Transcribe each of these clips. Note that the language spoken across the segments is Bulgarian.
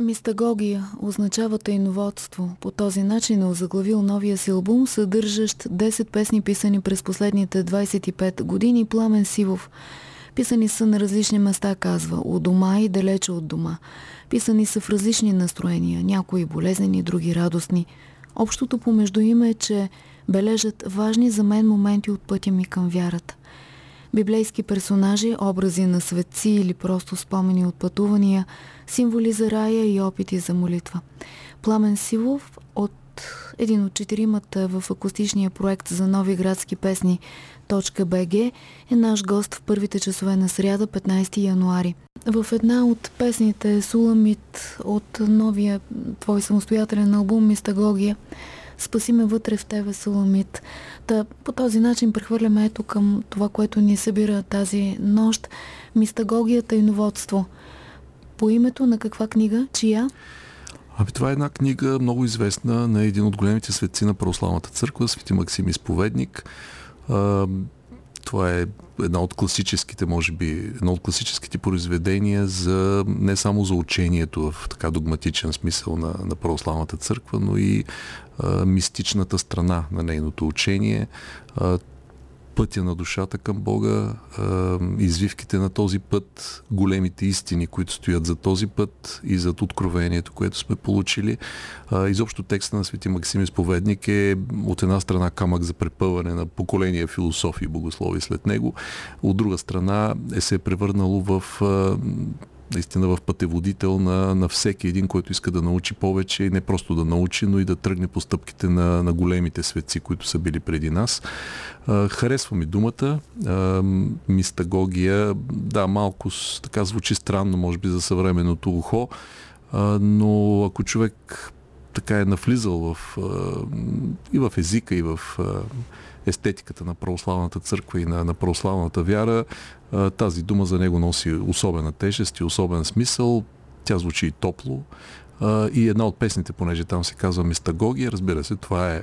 Мистагогия означава тайноводство. По този начин е озаглавил новия си албум, съдържащ 10 песни писани през последните 25 години Пламен Сивов. Писани са на различни места, казва, у дома и далече от дома. Писани са в различни настроения, някои болезнени, други радостни. Общото помежду им е, че бележат важни за мен моменти от пътя ми към вярата. Библейски персонажи, образи на светци или просто спомени от пътувания, символи за рая и опити за молитва. Пламен Силов от един от четиримата в акустичния проект за нови градски песни .bg е наш гост в първите часове на сряда, 15 януари. В една от песните Суламит от новия твой самостоятелен албум Мистагогия Спаси ме вътре в тебе, Суламит. Та, по този начин прехвърляме ето към това, което ни събира тази нощ. Мистагогията и новодство. По името на каква книга? Чия? Ами това е една книга много известна на един от големите светци на православната църква, Свети Максим Изповедник. Това е една от класическите, може би, едно от класическите произведения за не само за учението в така догматичен смисъл на, на православната църква, но и мистичната страна на нейното учение. Пътя на душата към Бога, извивките на този път, големите истини, които стоят за този път и зад откровението, което сме получили. Изобщо текста на Свети Максим Изповедник е от една страна камък за препъване на поколения философи и богослови след него, от друга страна е се е превърнало в наистина в пътеводител на, на всеки един, който иска да научи повече и не просто да научи, но и да тръгне по стъпките на, на големите светци, които са били преди нас. Харесва ми думата. А, мистагогия, да, малко така звучи странно, може би, за съвременното ухо, но ако човек така е навлизал в, и в езика, и в естетиката на православната църква и на, на православната вяра, тази дума за него носи особена тежест и особен смисъл. Тя звучи и топло. И една от песните, понеже там се казва Мистагогия, разбира се, това е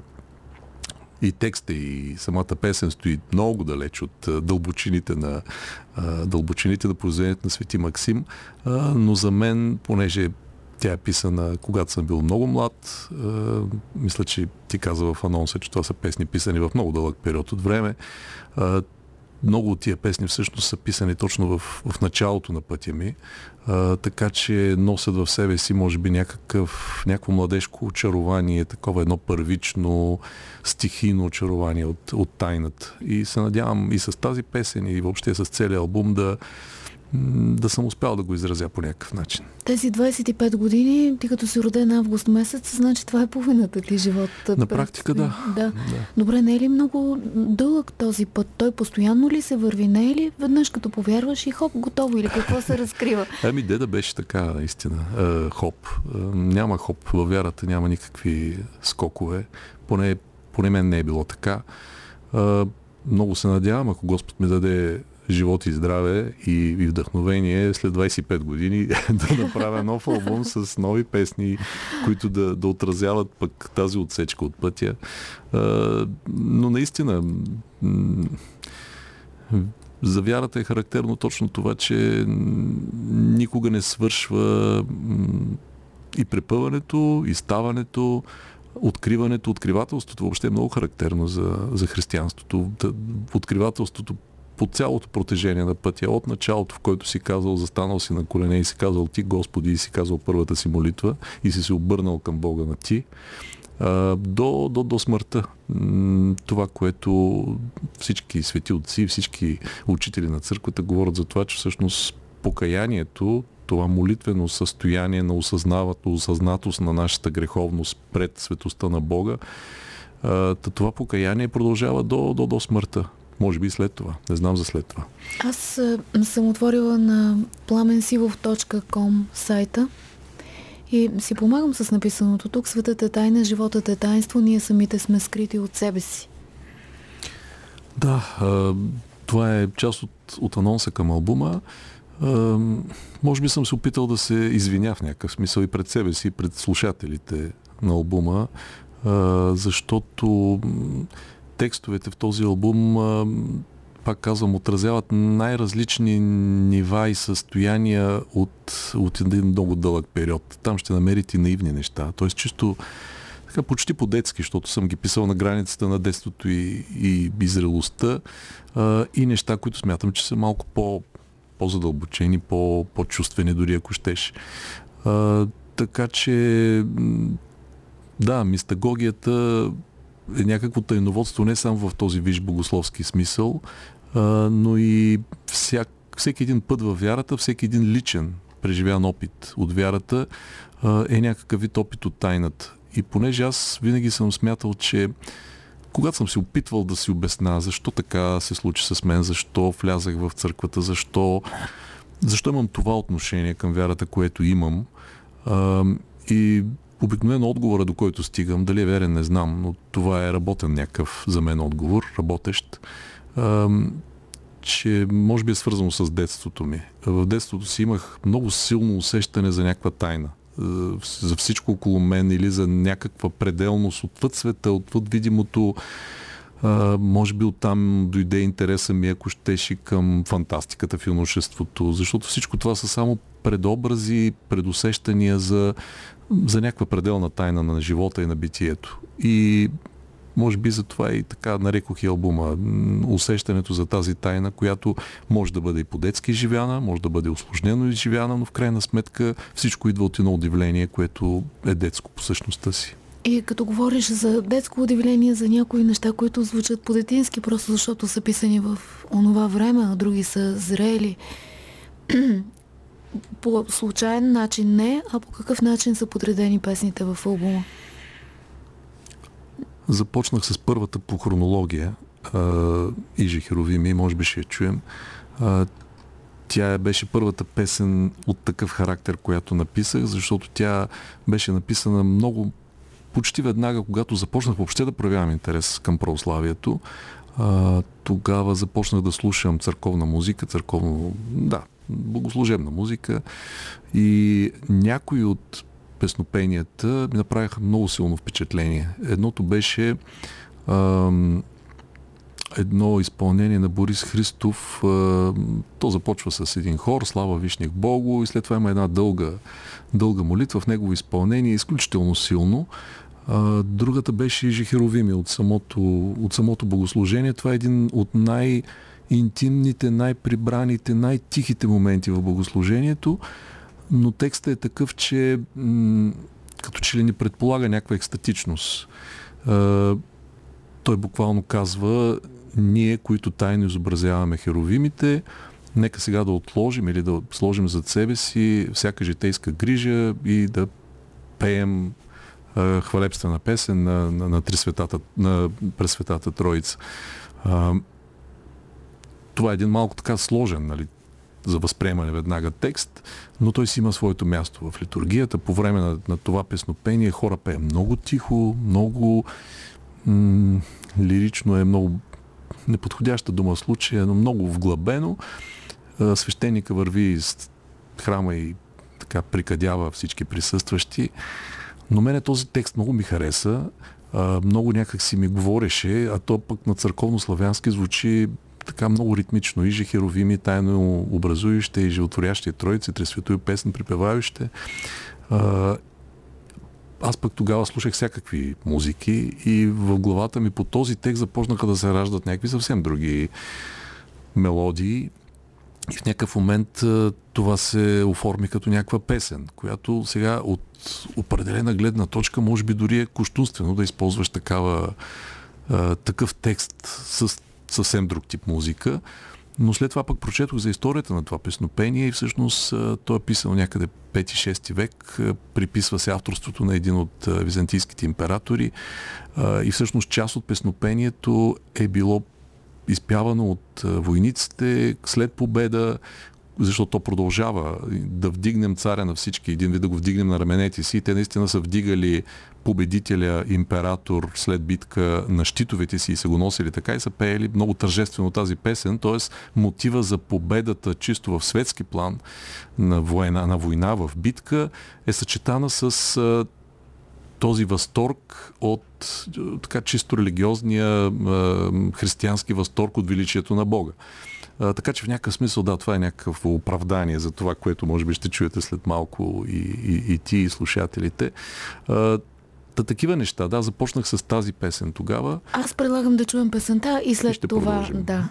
и текста и самата песен стои много далеч от дълбочините на, дълбочините на произведението на Свети Максим, но за мен, понеже тя е писана, когато съм бил много млад. Е, мисля, че ти каза в анонса, че това са песни писани в много дълъг период от време. Е, много от тия песни всъщност са писани точно в, в началото на пътя ми, а, така че носят в себе си, може би, някакъв, някакво младежко очарование, такова едно първично стихийно очарование от, от тайната. И се надявам и с тази песен и въобще с целият албум да, да съм успял да го изразя по някакъв начин. Тези 25 години, ти като си роден август месец, значи това е половината ти живот. На практика да. да. да. Добре, не е ли много дълъг този път? Той постоянно ли се върви? Не е ли веднъж като повярваш и хоп, готово или какво се разкрива? Ами деда беше така, наистина. Е, хоп. Е, няма хоп във вярата, няма никакви скокове. Поне, поне мен не е било така. Е, много се надявам, ако Господ ми даде живот и здраве и, и вдъхновение след 25 години да направя нов албум с нови песни, които да, да отразяват пък тази отсечка от пътя. А, но наистина за вярата е характерно точно това, че никога не свършва и препъването, и ставането, откриването, откривателството въобще е много характерно за, за християнството. Откривателството по цялото протежение на пътя, от началото, в който си казал, застанал си на колене и си казал ти Господи и си казал първата си молитва и си се обърнал към Бога на ти, до, до, до смъртта. Това, което всички свети отци, всички учители на църквата говорят за това, че всъщност покаянието, това молитвено състояние на осъзнатост на нашата греховност пред светостта на Бога, това покаяние продължава до, до, до смъртта. Може би след това. Не знам за след това. Аз съм отворила на plamensivov.com сайта и си помагам с написаното тук. Светът е тайна, животът е тайнство, ние самите сме скрити от себе си. Да, това е част от, от анонса към албума. може би съм се опитал да се извиня в някакъв смисъл и пред себе си, и пред слушателите на албума, защото текстовете в този албум пак казвам, отразяват най-различни нива и състояния от, от един много дълъг период. Там ще намерите наивни неща. Тоест чисто така почти по-детски, защото съм ги писал на границата на детството и, и, и зрелостта а, и неща, които смятам, че са малко по, по-задълбочени, по, по-чувствени, дори ако щеш. Така че да, мистагогията е някакво тайноводство не само в този виж богословски смисъл, а, но и всяк, всеки един път във вярата, всеки един личен преживян опит от вярата а, е някакъв вид опит от тайната. И понеже аз винаги съм смятал, че когато съм се опитвал да си обясна защо така се случи с мен, защо влязах в църквата, защо, защо имам това отношение към вярата, което имам, а, и обикновено отговора, до който стигам, дали е верен, не знам, но това е работен някакъв за мен отговор, работещ, че може би е свързано с детството ми. В детството си имах много силно усещане за някаква тайна за всичко около мен или за някаква пределност отвъд света, отвъд видимото. А, може би оттам дойде интереса ми, ако щеше към фантастиката в юношеството, защото всичко това са само предобрази, предусещания за, за някаква пределна тайна на живота и на битието. И може би затова и така нарекох и албума. Усещането за тази тайна, която може да бъде и по-детски живяна, може да бъде осложнено изживяна, но в крайна сметка всичко идва от едно удивление, което е детско по същността си. И като говориш за детско удивление, за някои неща, които звучат по-детински, просто защото са писани в онова време, а други са зрели, по случайен начин не, а по какъв начин са подредени песните в албума? Започнах с първата по хронология Иже Херовими, може би ще я чуем. Тя беше първата песен от такъв характер, която написах, защото тя беше написана много почти веднага, когато започнах въобще да проявявам интерес към православието. А, тогава започнах да слушам църковна музика, църковно, да, богослужебна музика и някои от песнопенията ми направиха много силно впечатление. Едното беше ам, едно изпълнение на Борис Христов. А, то започва с един хор, Слава Вишних Богу, и след това има една дълга, дълга молитва в негово изпълнение, изключително силно. А, другата беше Жихеровими от самото, от самото богослужение. Това е един от най- интимните, най-прибраните, най-тихите моменти в богослужението но текстът е такъв, че м- като че ли ни предполага някаква екстатичност. А, той буквално казва, ние, които тайно изобразяваме херовимите, нека сега да отложим или да сложим зад себе си всяка житейска грижа и да пеем хвалебствена песен на, на, на, три светата, на Пресветата Троица. Това е един малко така сложен нали, за възприемане веднага текст, но той си има своето място в литургията. По време на, на това песнопение хора пее много тихо, много м- лирично е, много неподходяща дума в случая, но много вглъбено. Свещеника върви из храма и така прикадява всички присъстващи. Но мене този текст много ми хареса, много някак си ми говореше, а то пък на църковно-славянски звучи така много ритмично. И херовими, тайно образующи, и животворящи тройци, тресветои песен, припевающи. Аз пък тогава слушах всякакви музики и в главата ми по този текст започнаха да се раждат някакви съвсем други мелодии. И в някакъв момент това се оформи като някаква песен, която сега от определена гледна точка може би дори е кощунствено да използваш такава, такъв текст с съвсем друг тип музика. Но след това пък прочетох за историята на това песнопение и всъщност той е писал някъде 5-6 век, приписва се авторството на един от византийските императори и всъщност част от песнопението е било изпявано от войниците след победа, защото то продължава да вдигнем царя на всички, един вид да го вдигнем на раменете си. Те наистина са вдигали победителя, император след битка на щитовете си и са го носили така и са пеели много тържествено тази песен, т.е. мотива за победата чисто в светски план на война, на война в битка е съчетана с този възторг от така чисто религиозния християнски възторг от величието на Бога. А, така че в някакъв смисъл, да, това е някакво оправдание за това, което може би ще чуете след малко и, и, и ти, и слушателите. А, Та такива неща, да, започнах с тази песен тогава. Аз предлагам да чуем песента и след и това, продължим. да,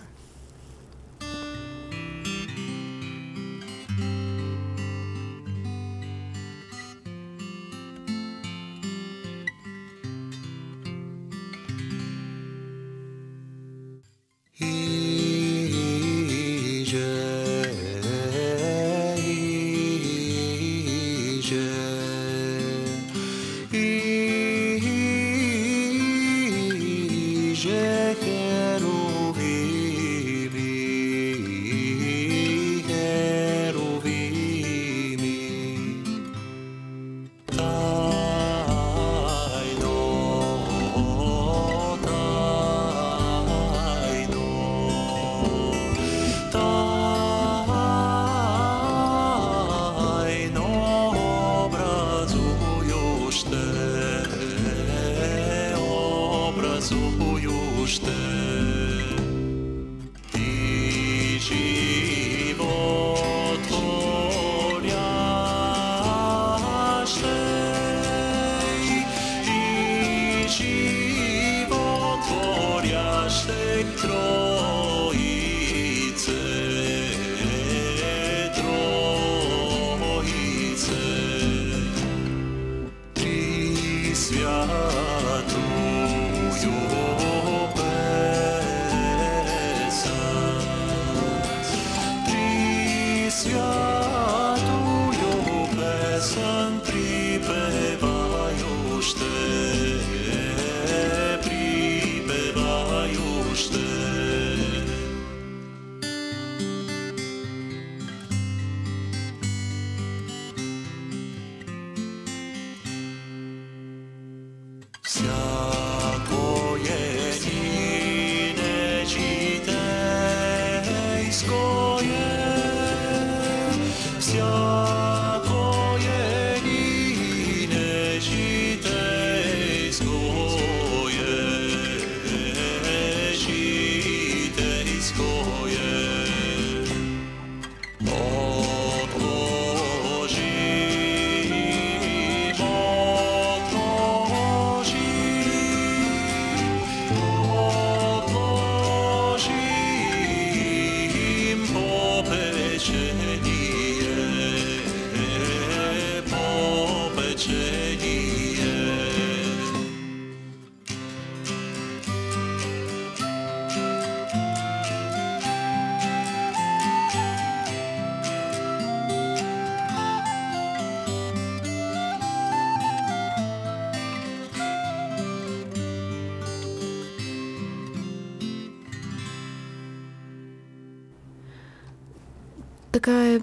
Така е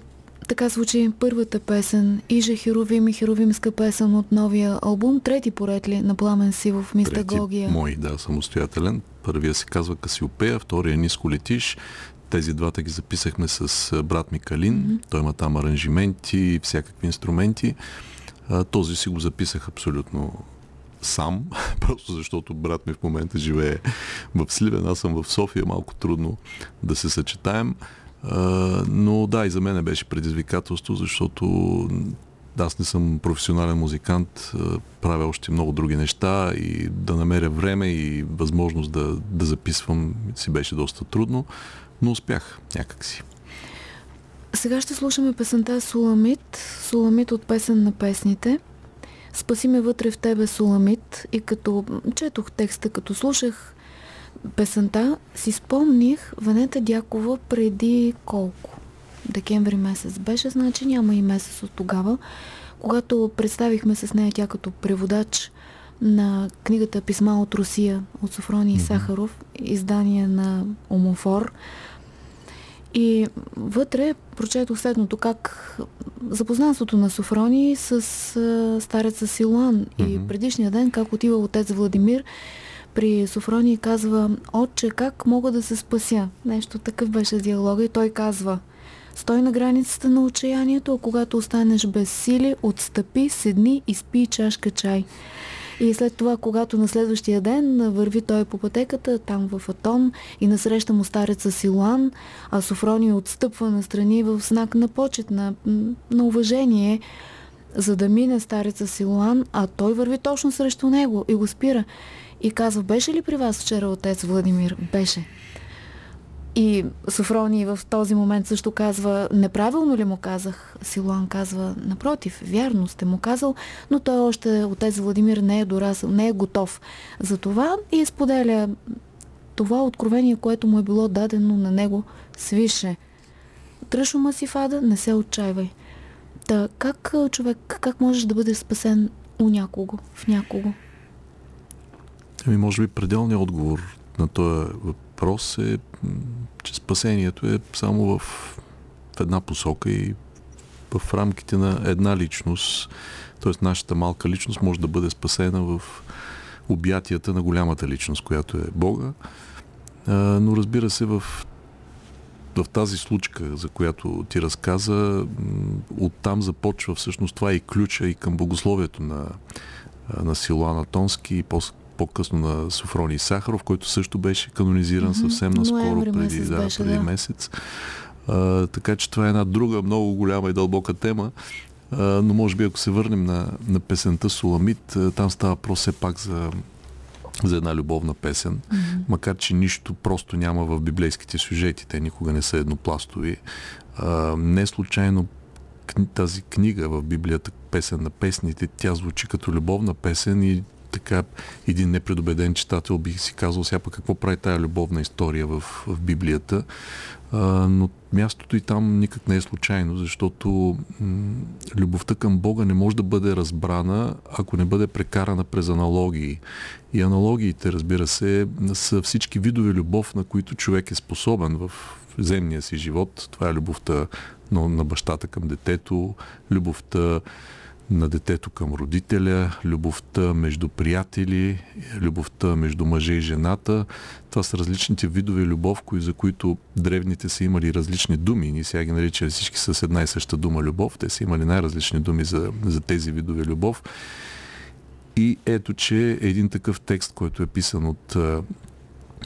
така звучи първата песен Иже Херовим и Херовимска песен от новия албум. Трети поред ли на Пламен Сивов, Мистагогия? Трети мой, да, самостоятелен. Първия се казва Касиопея, втория Ниско летиш. Тези двата ги записахме с брат ми Калин. Mm-hmm. Той има там аранжименти, всякакви инструменти. Този си го записах абсолютно сам, просто защото брат ми в момента живее в Сливен, аз съм в София, малко трудно да се съчетаем но да, и за мен беше предизвикателство, защото аз не съм професионален музикант, правя още много други неща и да намеря време и възможност да, да записвам си беше доста трудно, но успях някакси. Сега ще слушаме песента Суламит, Суламит от песен на песните. Спаси ме вътре в тебе, Суламит. И като четох текста, като слушах песента си спомних Венета Дякова преди колко? Декември месец беше, значи няма и месец от тогава, когато представихме с нея тя като преводач на книгата Писма от Русия от Софроний mm-hmm. Сахаров, издание на Омофор. И вътре прочетох следното, как запознанството на Софрони с стареца Силуан mm-hmm. и предишния ден, как отива отец Владимир при Софрония казва, отче, как мога да се спася? Нещо такъв беше диалога и той казва, стой на границата на отчаянието, а когато останеш без сили, отстъпи, седни и спи чашка чай. И след това, когато на следващия ден върви той по пътеката, там в Атон и насреща му стареца Силуан, а Софрони отстъпва настрани в знак на почет, на, на уважение, за да мине стареца Силуан, а той върви точно срещу него и го спира. И казва, беше ли при вас вчера отец Владимир? Беше. И Софрони в този момент също казва, неправилно ли му казах? Силуан казва, напротив, вярно сте му казал, но той още, отец Владимир, не е дорасъл, не е готов. За това и споделя това откровение, което му е било дадено на него свише. Си, Фада, не се отчаивай. Та, как човек, как можеш да бъдеш спасен у някого, в някого? Ами, може би пределният отговор на този въпрос е, че спасението е само в, в една посока и в рамките на една личност, т.е. нашата малка личност може да бъде спасена в обятията на голямата личност, която е Бога. Но разбира се, в, в тази случка, за която ти разказа, оттам започва всъщност това и ключа и към богословието на, на Силуана Тонски и по-късно на Софроний Сахаров, който също беше канонизиран mm-hmm. съвсем наскоро, преди, месец да, беше, преди да. месец. А, така че това е една друга много голяма и дълбока тема. А, но може би ако се върнем на, на песента Суламит, там става въпрос все пак за, за една любовна песен. Mm-hmm. Макар, че нищо просто няма в библейските сюжети. Те никога не са еднопластови. А, не случайно тази книга в Библията, песен на песните, тя звучи като любовна песен и така един непредобеден читател бих си казал сега какво прави тая любовна история в, в Библията. А, но мястото и там никак не е случайно, защото м- любовта към Бога не може да бъде разбрана, ако не бъде прекарана през аналогии. И аналогиите, разбира се, са всички видове любов, на които човек е способен в земния си живот. Това е любовта на бащата към детето, любовта на детето към родителя, любовта между приятели, любовта между мъже и жената. Това са различните видове любов, кои, за които древните са имали различни думи. Ние сега ги наричаме всички с една и съща дума любов. Те са имали най-различни думи за, за тези видове любов. И ето, че един такъв текст, който е писан от а,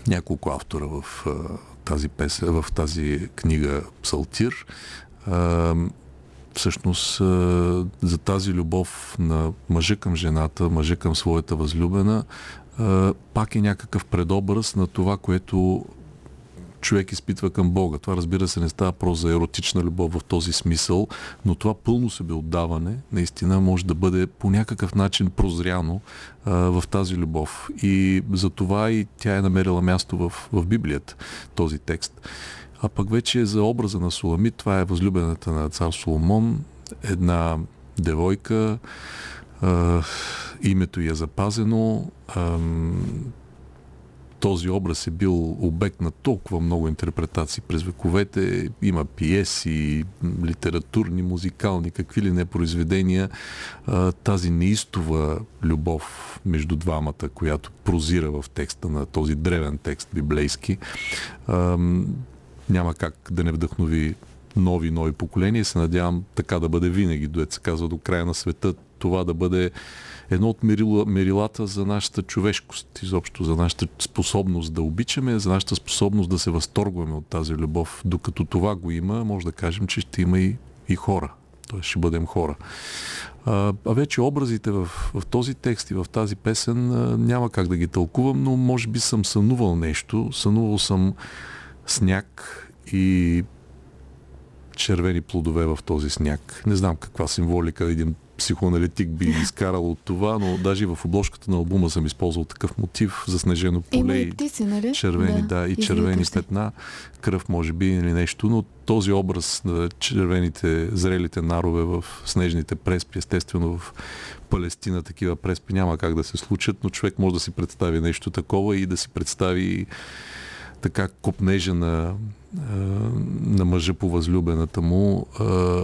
няколко автора в а, тази, песен, в тази книга Псалтир, а, всъщност за тази любов на мъжа към жената, мъжа към своята възлюбена, пак е някакъв предобраз на това, което човек изпитва към Бога. Това разбира се не става просто за еротична любов в този смисъл, но това пълно себеотдаване наистина може да бъде по някакъв начин прозряно а, в тази любов. И за това и тя е намерила място в, в Библията, този текст. А пък вече за образа на Суламит, това е възлюбената на цар Соломон, една девойка, а, името й е запазено, а, този образ е бил обект на толкова много интерпретации през вековете. Има пиеси, литературни, музикални, какви ли не произведения. Тази неистова любов между двамата, която прозира в текста на този древен текст библейски, няма как да не вдъхнови нови, нови поколения и се надявам така да бъде винаги, дует се казва до края на света, това да бъде едно от мерилата за нашата човешкост, изобщо за нашата способност да обичаме, за нашата способност да се възторгваме от тази любов. Докато това го има, може да кажем, че ще има и, и хора. Т.е. ще бъдем хора. А, а вече образите в, в този текст и в тази песен а, няма как да ги тълкувам, но може би съм сънувал нещо. Сънувал съм сняг и червени плодове в този сняг. Не знам каква символика един психоаналитик би изкарал от това, но даже в обложката на албума съм използвал такъв мотив за снежено поле и птици, нали? червени, да, да и червени петна, кръв може би или нещо, но този образ на червените, зрелите нарове в снежните преспи, естествено в Палестина такива преспи няма как да се случат, но човек може да си представи нещо такова и да си представи така копнежа на, на мъжа по възлюбената му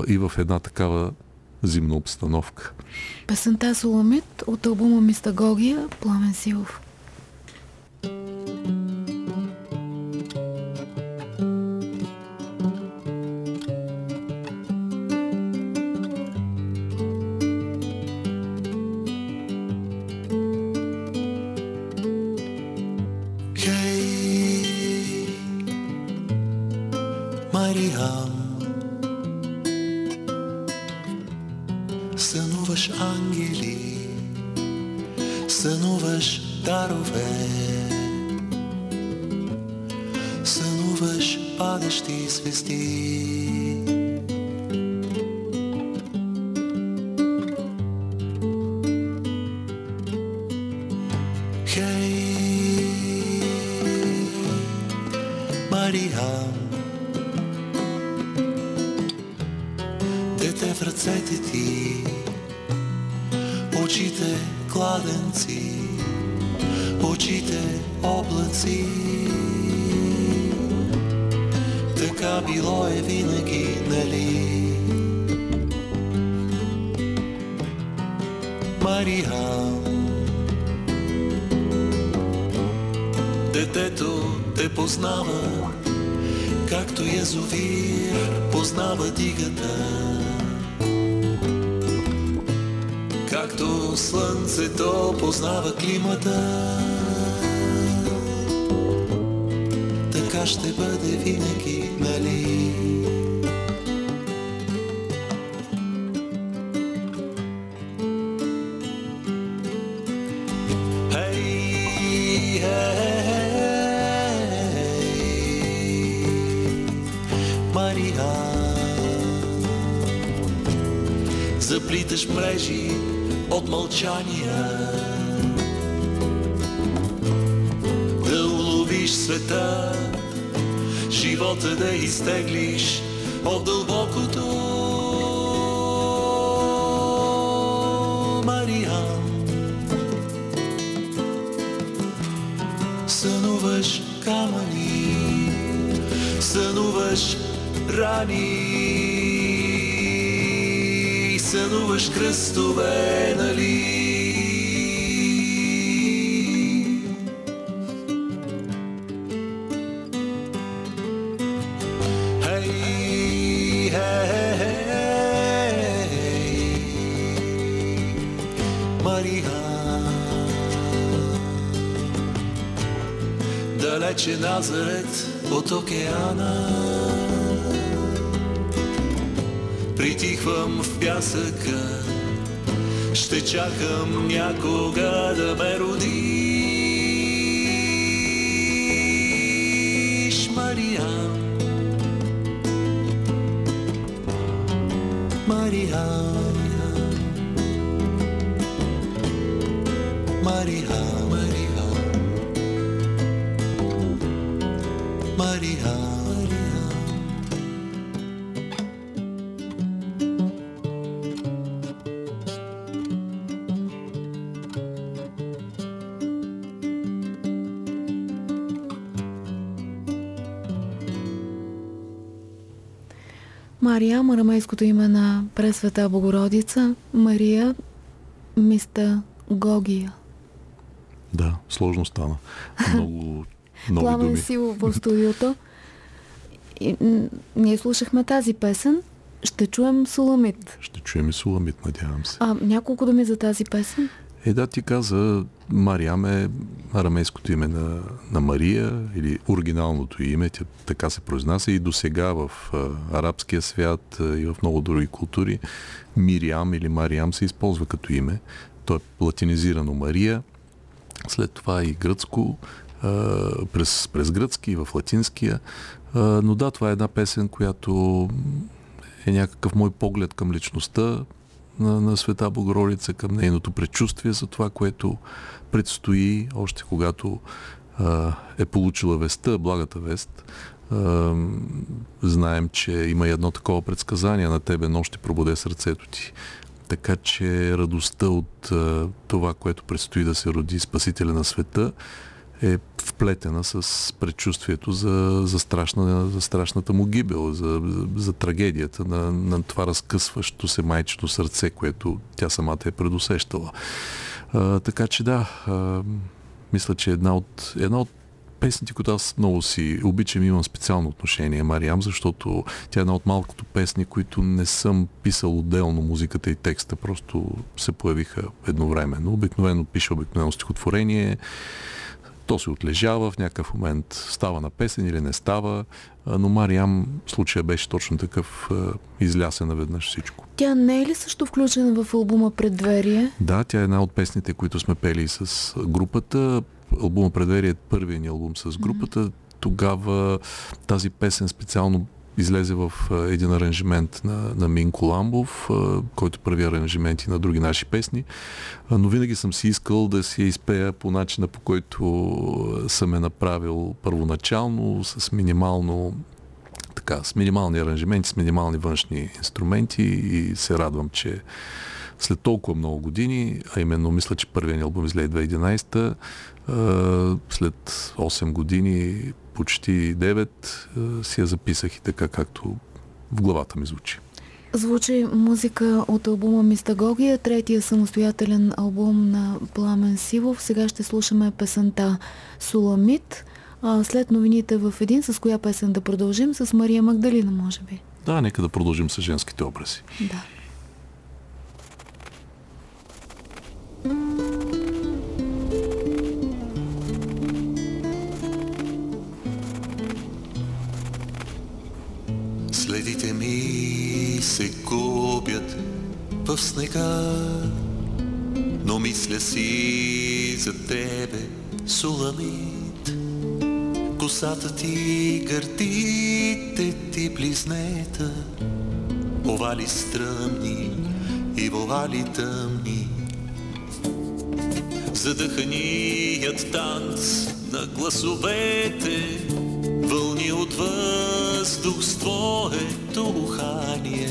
и в една такава зимна обстановка. Песента Соломит от албума Мистагогия Пламен Силов. es vestir. Слънцето познава климата. Така ще бъде винаги, нали? Заплиташ мрежи от мълчания Да уловиш света Живота да изтеглиш от дълбокото. Мариан Сънуваш камъни, сънуваш рани, сънуваш кръстове, нали? Хей, Мария. далече Назарет от океана. Притихвам в пясъка, чакам някога да ме родиш, Мария, арамейското име на Пресвета Богородица, Мария, миста Гогия. Да, сложно стана. Много нови Пламен думи. Силов в студиото. И, ние слушахме тази песен. Ще чуем Суламит. Ще чуем и Суламит, надявам се. А, няколко думи за тази песен. Е, да, ти каза, Мариам е арамейското име на, на Мария или оригиналното име, тя така се произнася и до сега в а, арабския свят а, и в много други култури Мириам или Мариам се използва като име. То е латинизирано Мария, след това и гръцко, а, през, през гръцки и в латинския. А, но да, това е една песен, която е някакъв мой поглед към личността на, на Света Богородица, към нейното предчувствие за това, което предстои, още когато а, е получила веста, благата вест. А, знаем, че има и едно такова предсказание на тебе, но ще пробуде сърцето ти. Така че радостта от а, това, което предстои да се роди Спасителя на света, е вплетена с предчувствието за, за, страшна, за страшната му гибел, за, за, за трагедията на, на това разкъсващо се майчето сърце, което тя самата е предусещала. А, така че да, а, мисля, че една от, една от песните, които аз много си обичам, имам специално отношение Мариам, защото тя е една от малкото песни, които не съм писал отделно музиката и текста, просто се появиха едновременно. Обикновено пиша обикновено стихотворение, То се отлежава, в някакъв момент става на песен или не става, но Мариам случая беше точно такъв, излясе наведнъж всичко. Тя не е ли също включена в албума Предверие? Да, тя е една от песните, които сме пели с групата. Албума Предверие е първият ни албум с групата. Тогава тази песен специално излезе в един аранжимент на, на Мин Коламбов, който прави аранжименти на други наши песни. Но винаги съм си искал да си я изпея по начина, по който съм е направил първоначално, с минимално така, с минимални аранжименти, с минимални външни инструменти и се радвам, че след толкова много години, а именно мисля, че първият ни албум излезе 2011 след 8 години почти 9 е, си я записах и така, както в главата ми звучи. Звучи музика от албума Мистагогия, третия самостоятелен албум на Пламен Сивов. Сега ще слушаме песента Суламит. А след новините в един, с коя песен да продължим? С Мария Магдалина, може би. Да, нека да продължим с женските образи. Да. Следите се губят в снега, но мисля си за тебе, Суламит. Косата ти, гърдите ти близнета, овали стръмни и вовали тъмни. Задъханият танц на гласовете, вълни от въздух с твоето ухание.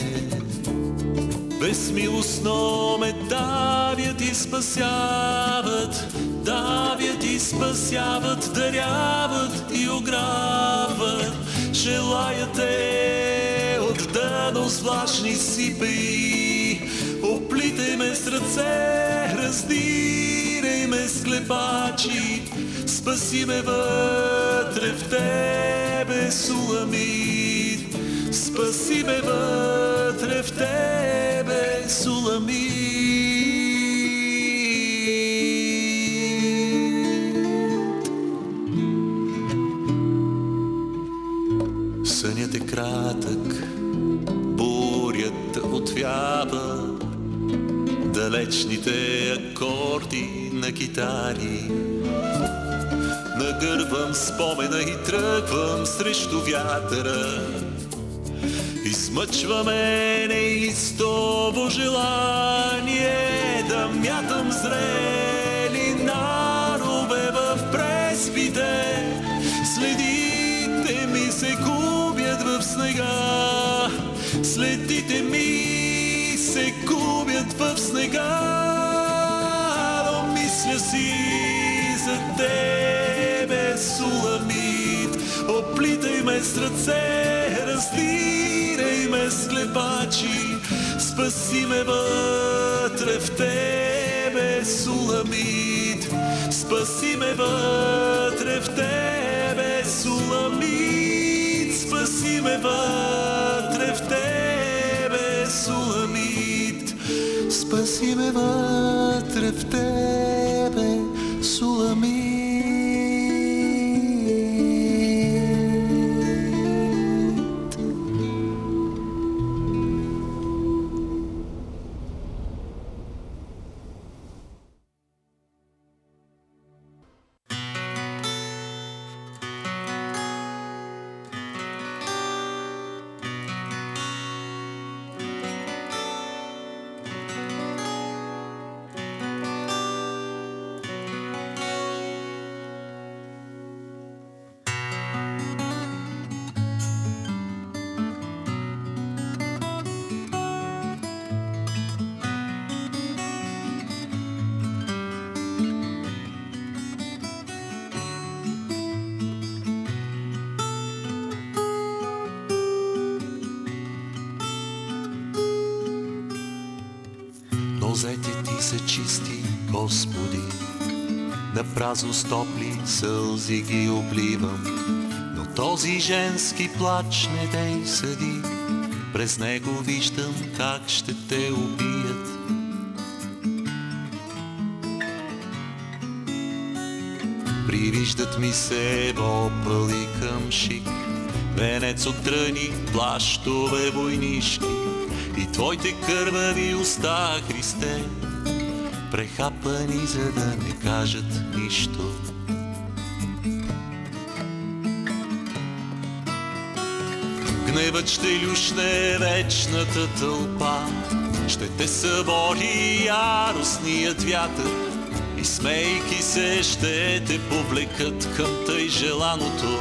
Безмилостно ме давят и спасяват, давят и спасяват, даряват и ограбват. Желая те от дъно влажни сипи, оплитай ме с ръце, раздирай ме с клепачи, спаси ме вътре в тебе, Суламит. Спаси ме вътре в тебе, Суламит. Сънят е кратък, бурята отвява, далечните акорди на китари. Нагървам спомена и тръгвам срещу вятъра. Измъчва ме неистово желание да мятам зрели нарове в преспите. Следите ми се губят в снега, следите ми се губят в снега, но мисля си за Суламит. Оплитай ме с ръце, раздирай ме с клепачи, спаси ме вътре в тебе, Суламит. Спаси ме вътре в тебе, Суламит. Спаси ме вътре в тебе, Суламит. Спаси ме вътре в тебе, Са чисти, Господи, на празно с топли сълзи ги обливам. Но този женски плач не дей съди, през него виждам как ще те убият. Привиждат ми се опъл и към шик Венец от тръни, плащове войнишки И твоите кървави уста, Христе Прехапани, за да не кажат нищо. Гневът ще люшне вечната тълпа Ще те събори яростният вятър И смейки се ще те повлекат към тъй желаното.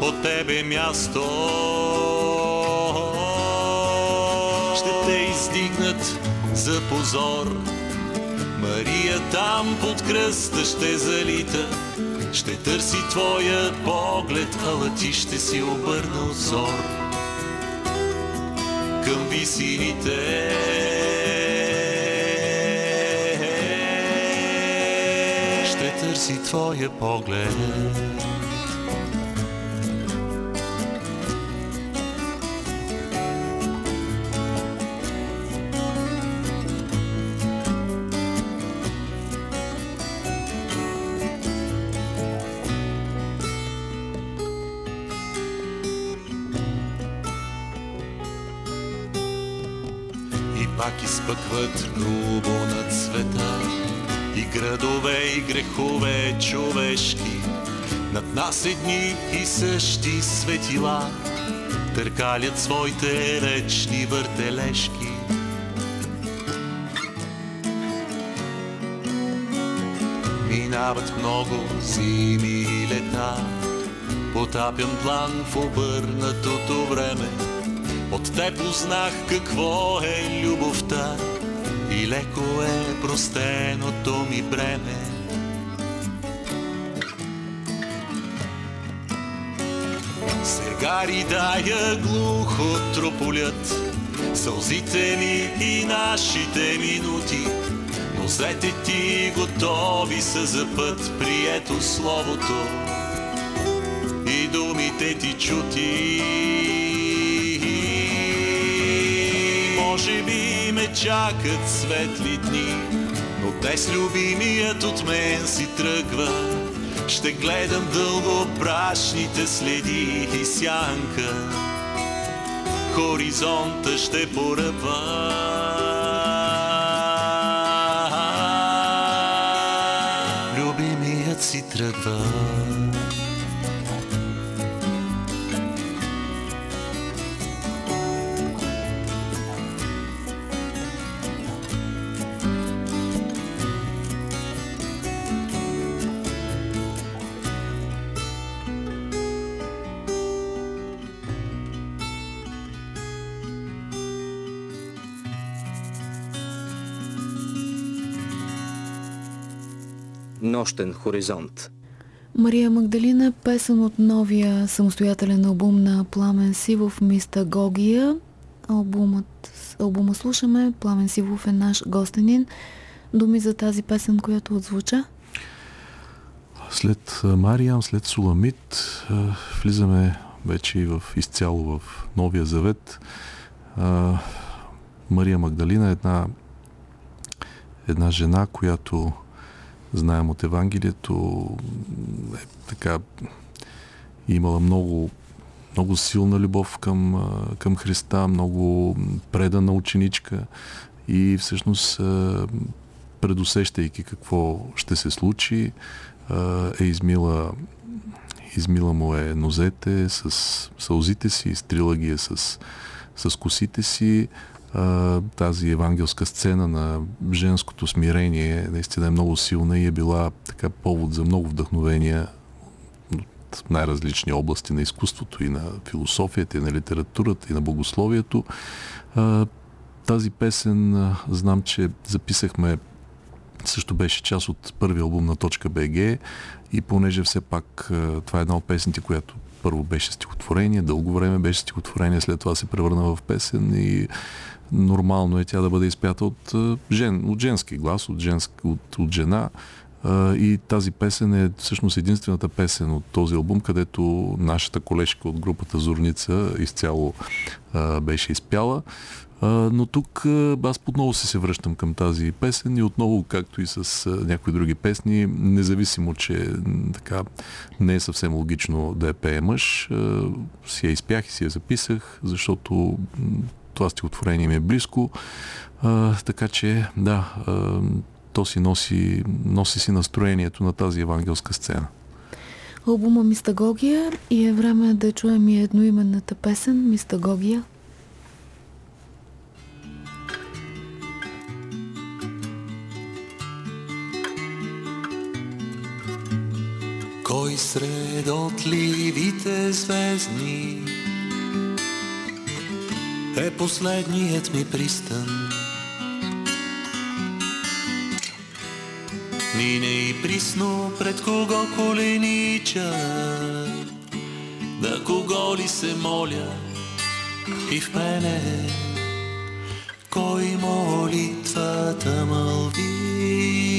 По тебе място Ще те издигнат за позор Мария там под кръста ще залита ще търси твоя поглед, ала ти ще си обърна взор към висините. Ще търси твоя поглед. Изпъкват грубо над света. И градове и грехове човешки. Над нас едни и същи светила. Търкалят своите речни въртележки. Минават много зими и лета. Потапям план в обърнатото време. От те познах какво е любовта и леко е простеното ми бреме. Сега ридая глухо трополят сълзите ми и нашите минути, но зете ти готови са за път, прието словото и думите ти чути. Може би ме чакат светли дни, но днес любимият от мен си тръгва. Ще гледам дълго прашните следи и сянка. Хоризонта ще поръпва. Любимият си тръгва. Нощен хоризонт. Мария Магдалина, песен от новия самостоятелен албум на Пламен Сивов, Мистагогия. Албумът, албума слушаме, Пламен Сивов е наш гостенин. Думи за тази песен, която отзвуча? След Мариям, след Суламит, влизаме вече и в, изцяло в Новия Завет. Мария Магдалина е една, една жена, която знаем от Евангелието, е така имала много, много силна любов към, към Христа, много предана ученичка и всъщност предусещайки какво ще се случи, е измила, измила му е нозете с сълзите си, изтрила ги е с, с косите си, тази евангелска сцена на женското смирение наистина е много силна и е била така повод за много вдъхновения от най-различни области на изкуството и на философията, и на литературата, и на богословието. Тази песен знам, че записахме също беше част от първи албум на Точка БГ и понеже все пак това е една от песните, която първо беше стихотворение, дълго време беше стихотворение, след това се превърна в песен и нормално е тя да бъде изпята от, жен, от женски глас, от, женск, от, от жена. И тази песен е всъщност единствената песен от този албум, където нашата колежка от групата Зорница изцяло беше изпяла. Но тук аз отново се се връщам към тази песен и отново, както и с някои други песни, независимо, че така не е съвсем логично да я пее мъж, си я изпях и си я записах, защото това стихотворение ми е близко. Така че, да, то си носи, носи си настроението на тази евангелска сцена. Албума Мистагогия и е време да чуем и едноименната песен Мистагогия. Кой сред отливите звездни е последният ми пристан? Мине и присно пред кого коленича, на кого ли се моля и в мене кой молитвата мълви.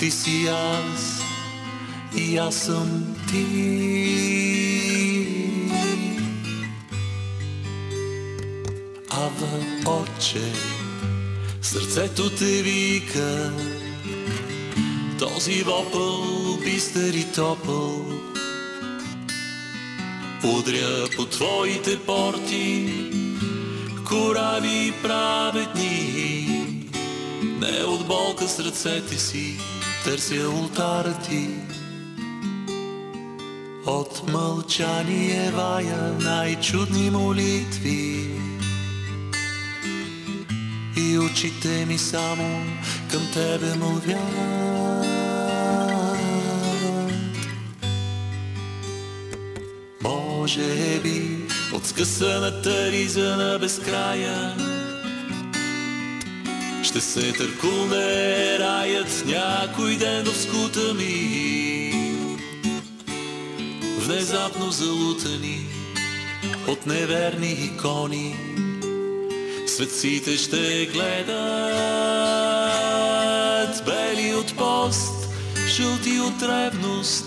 Ти си аз и аз съм ти. Ава, Отче, сърцето те вика, този вопъл бистър и топъл. Удря по твоите порти, корави праведни, не от болка с си, търся ултара ти. От мълчание вая най-чудни молитви и очите ми само към тебе мълвят. Може би от скъсаната риза на безкрая ще се търкулне раят някой ден в скута ми. Внезапно залутани от неверни икони, светците ще гледат бели от пост, жълти от ревност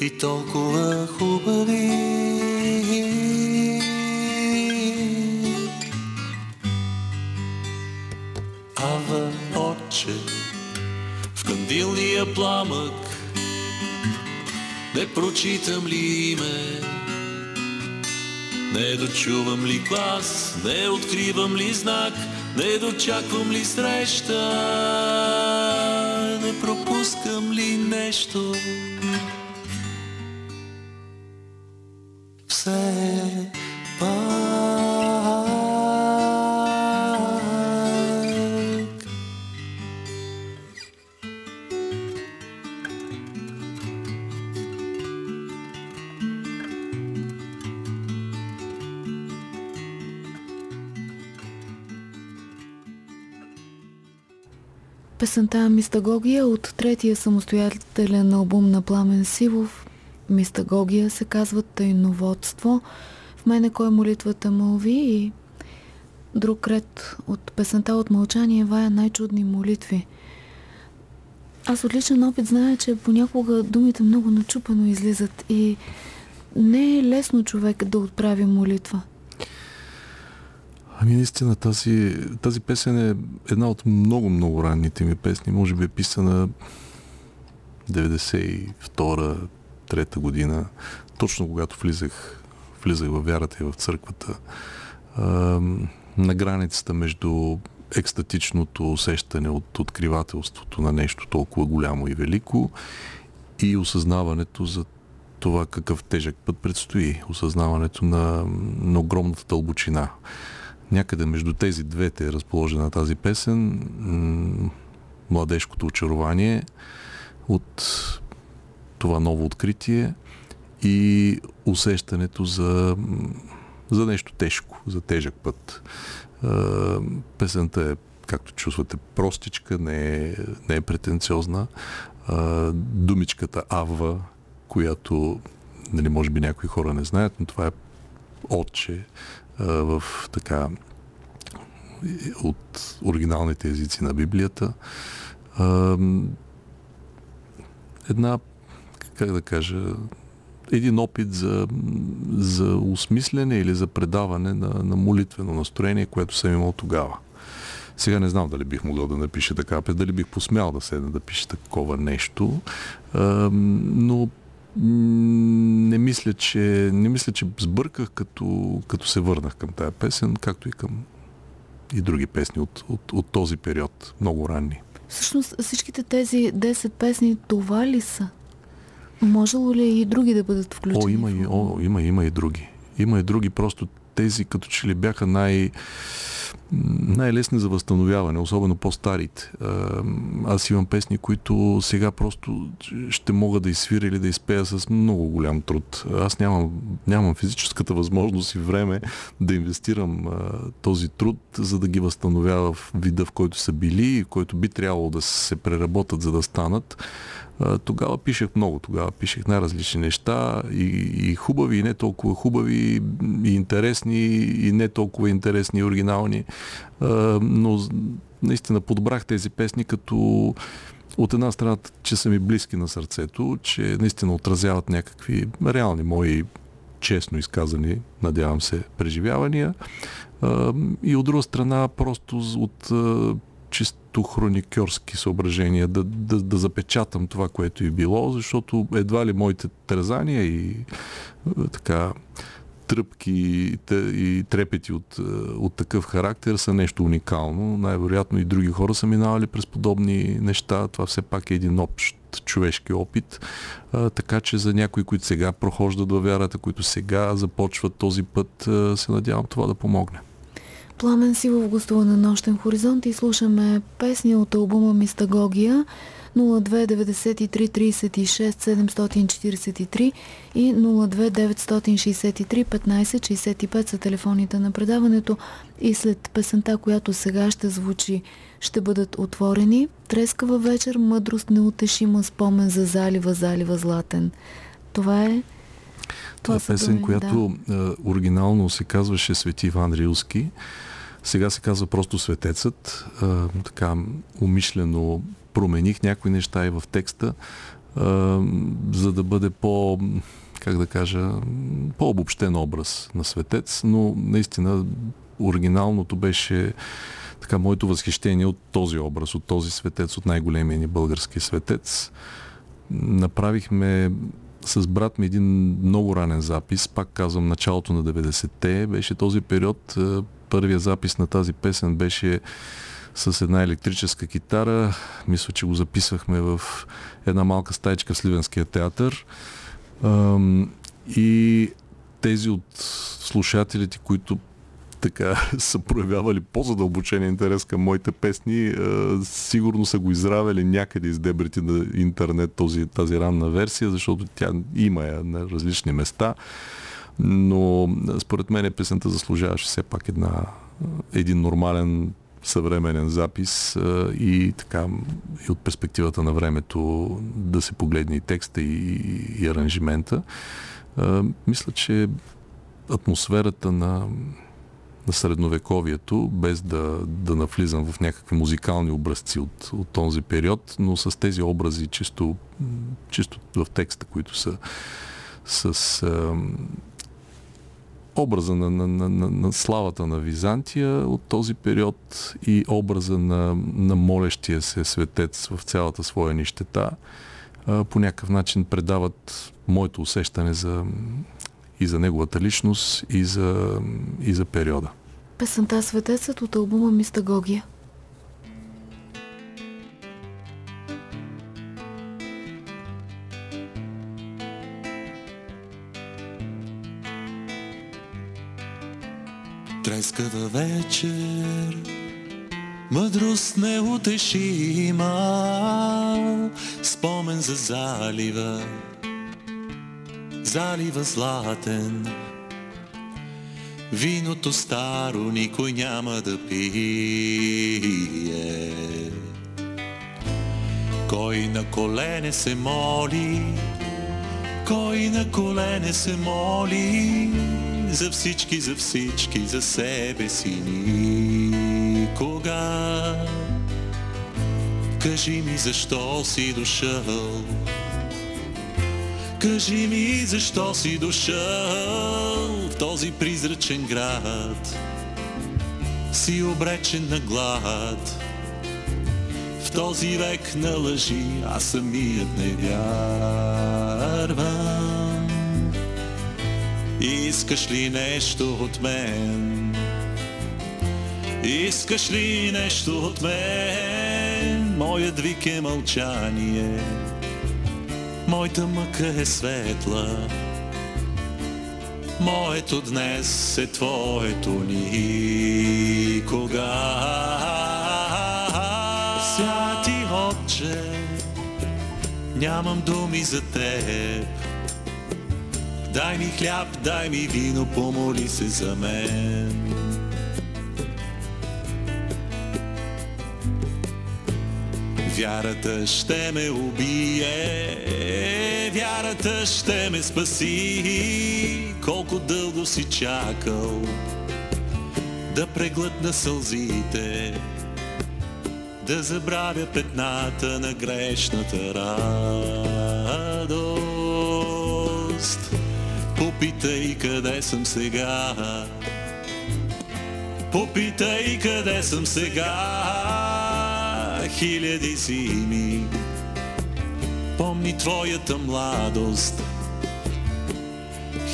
и толкова хубави. Кандилния пламък не прочитам ли име? Не дочувам ли глас, не откривам ли знак, не дочаквам ли среща, не пропускам ли нещо? Все Песента Мистагогия от третия самостоятелен албум на Пламен Сивов. Мистагогия се казва тайноводство. В мене кой молитвата мълви и друг ред от песента от мълчание вая най-чудни молитви. Аз от личен опит зная, че понякога думите много начупано излизат и не е лесно човек да отправи молитва. Ами наистина тази, тази песен е една от много-много ранните ми песни. Може би е писана 92-3 година, точно когато влизах, влизах във вярата и в църквата. А, на границата между екстатичното усещане от откривателството на нещо толкова голямо и велико и осъзнаването за това какъв тежък път предстои. Осъзнаването на, на огромната дълбочина някъде между тези двете е разположена тази песен. Младежкото очарование от това ново откритие и усещането за, за нещо тежко, за тежък път. Песента е, както чувствате, простичка, не е, не е претенциозна. Думичката Авва, която нали, може би някои хора не знаят, но това е отче, в така от оригиналните езици на Библията. Една, как да кажа, един опит за, за осмислене или за предаване на, на молитвено настроение, което съм имал тогава. Сега не знам дали бих могъл да напиша така, дали бих посмял да седна да пиша такова нещо, но не мисля, че, не мисля, че сбърках, като, като се върнах към тая песен, както и към и други песни от, от, от този период, много ранни. Всъщност всичките тези 10 песни, това ли са? Можело ли и други да бъдат включени? О, има и, о, има, има и други. Има и други, просто тези като че ли бяха най- най-лесни за възстановяване, особено по-старите. Аз имам песни, които сега просто ще мога да изсвиря или да изпея с много голям труд. Аз нямам, нямам физическата възможност и време да инвестирам този труд, за да ги възстановява в вида, в който са били и който би трябвало да се преработат, за да станат тогава пишех много, тогава пишех най-различни неща и, и хубави, и не толкова хубави, и интересни, и не толкова интересни и оригинални, но наистина подбрах тези песни като от една страна, че са ми близки на сърцето, че наистина отразяват някакви реални мои честно изказани, надявам се, преживявания. И от друга страна, просто от чисто хроникьорски съображения, да, да, да запечатам това, което е било, защото едва ли моите тързания и така тръпки и трепети от, е, от такъв характер са нещо уникално. Най-вероятно и други хора са минавали през подобни неща. Това все пак е един общ човешки опит. А, така че за някои, които сега прохождат във вярата, които сега започват този път, е, се надявам това да помогне. Пламен Сивов гостува на Нощен хоризонт и слушаме песни от албума Мистагогия 029336 и 029631565 са телефоните на предаването и след песента, която сега ще звучи, ще бъдат отворени Трескава вечер, мъдрост неутешима, спомен за залива, залива златен. Това е това е песен, думи, която да. оригинално се казваше Свети Иван Рилски. Сега се казва просто Светецът. А, така умишлено промених някои неща и в текста, а, за да бъде по, как да кажа, по-обобщен образ на светец, но наистина оригиналното беше така моето възхищение от този образ, от този светец, от най-големия ни български светец. Направихме с брат ми един много ранен запис, пак казвам началото на 90-те, беше този период, първия запис на тази песен беше с една електрическа китара. Мисля, че го записвахме в една малка стайчка в Сливенския театър. И тези от слушателите, които така са проявявали по-задълбочен интерес към моите песни, сигурно са го изравели някъде из дебрите на интернет този, тази ранна версия, защото тя има я на различни места но според мен песента заслужаваше все пак една, един нормален съвременен запис и така и от перспективата на времето да се погледне и текста и, и аранжимента. Мисля, че атмосферата на, на средновековието, без да, да навлизам в някакви музикални образци от, от този период, но с тези образи чисто, чисто в текста, които са с образа на, на, на, на, на славата на Византия от този период и образа на, на молещия се светец в цялата своя нищета по някакъв начин предават моето усещане за, и за неговата личност, и за, и за периода. Песента Светецът от албума Мистагогия. Трескава вечер, мъдрост неутешима, спомен за залива, залива златен. Виното старо никой няма да пие. Кой на колене се моли, кой на колене се моли, за всички, за всички, за себе си никога. Кажи ми защо си дошъл, Кажи ми защо си дошъл в този призрачен град? Си обречен на глад. В този век на лъжи аз самият не вярвам Искаш ли нещо от мен? Искаш ли нещо от мен? Моят вик е мълчание. Моята мъка е светла. Моето днес е твоето никога Святи Отче Нямам думи за теб Дай ми хляб, дай ми вино, помоли се за мен Вярата ще ме убие, вярата ще ме спаси. Колко дълго си чакал да преглътна сълзите, да забравя петната на грешната радост. Попитай къде съм сега, попитай къде съм сега хиляди зими. Помни твоята младост,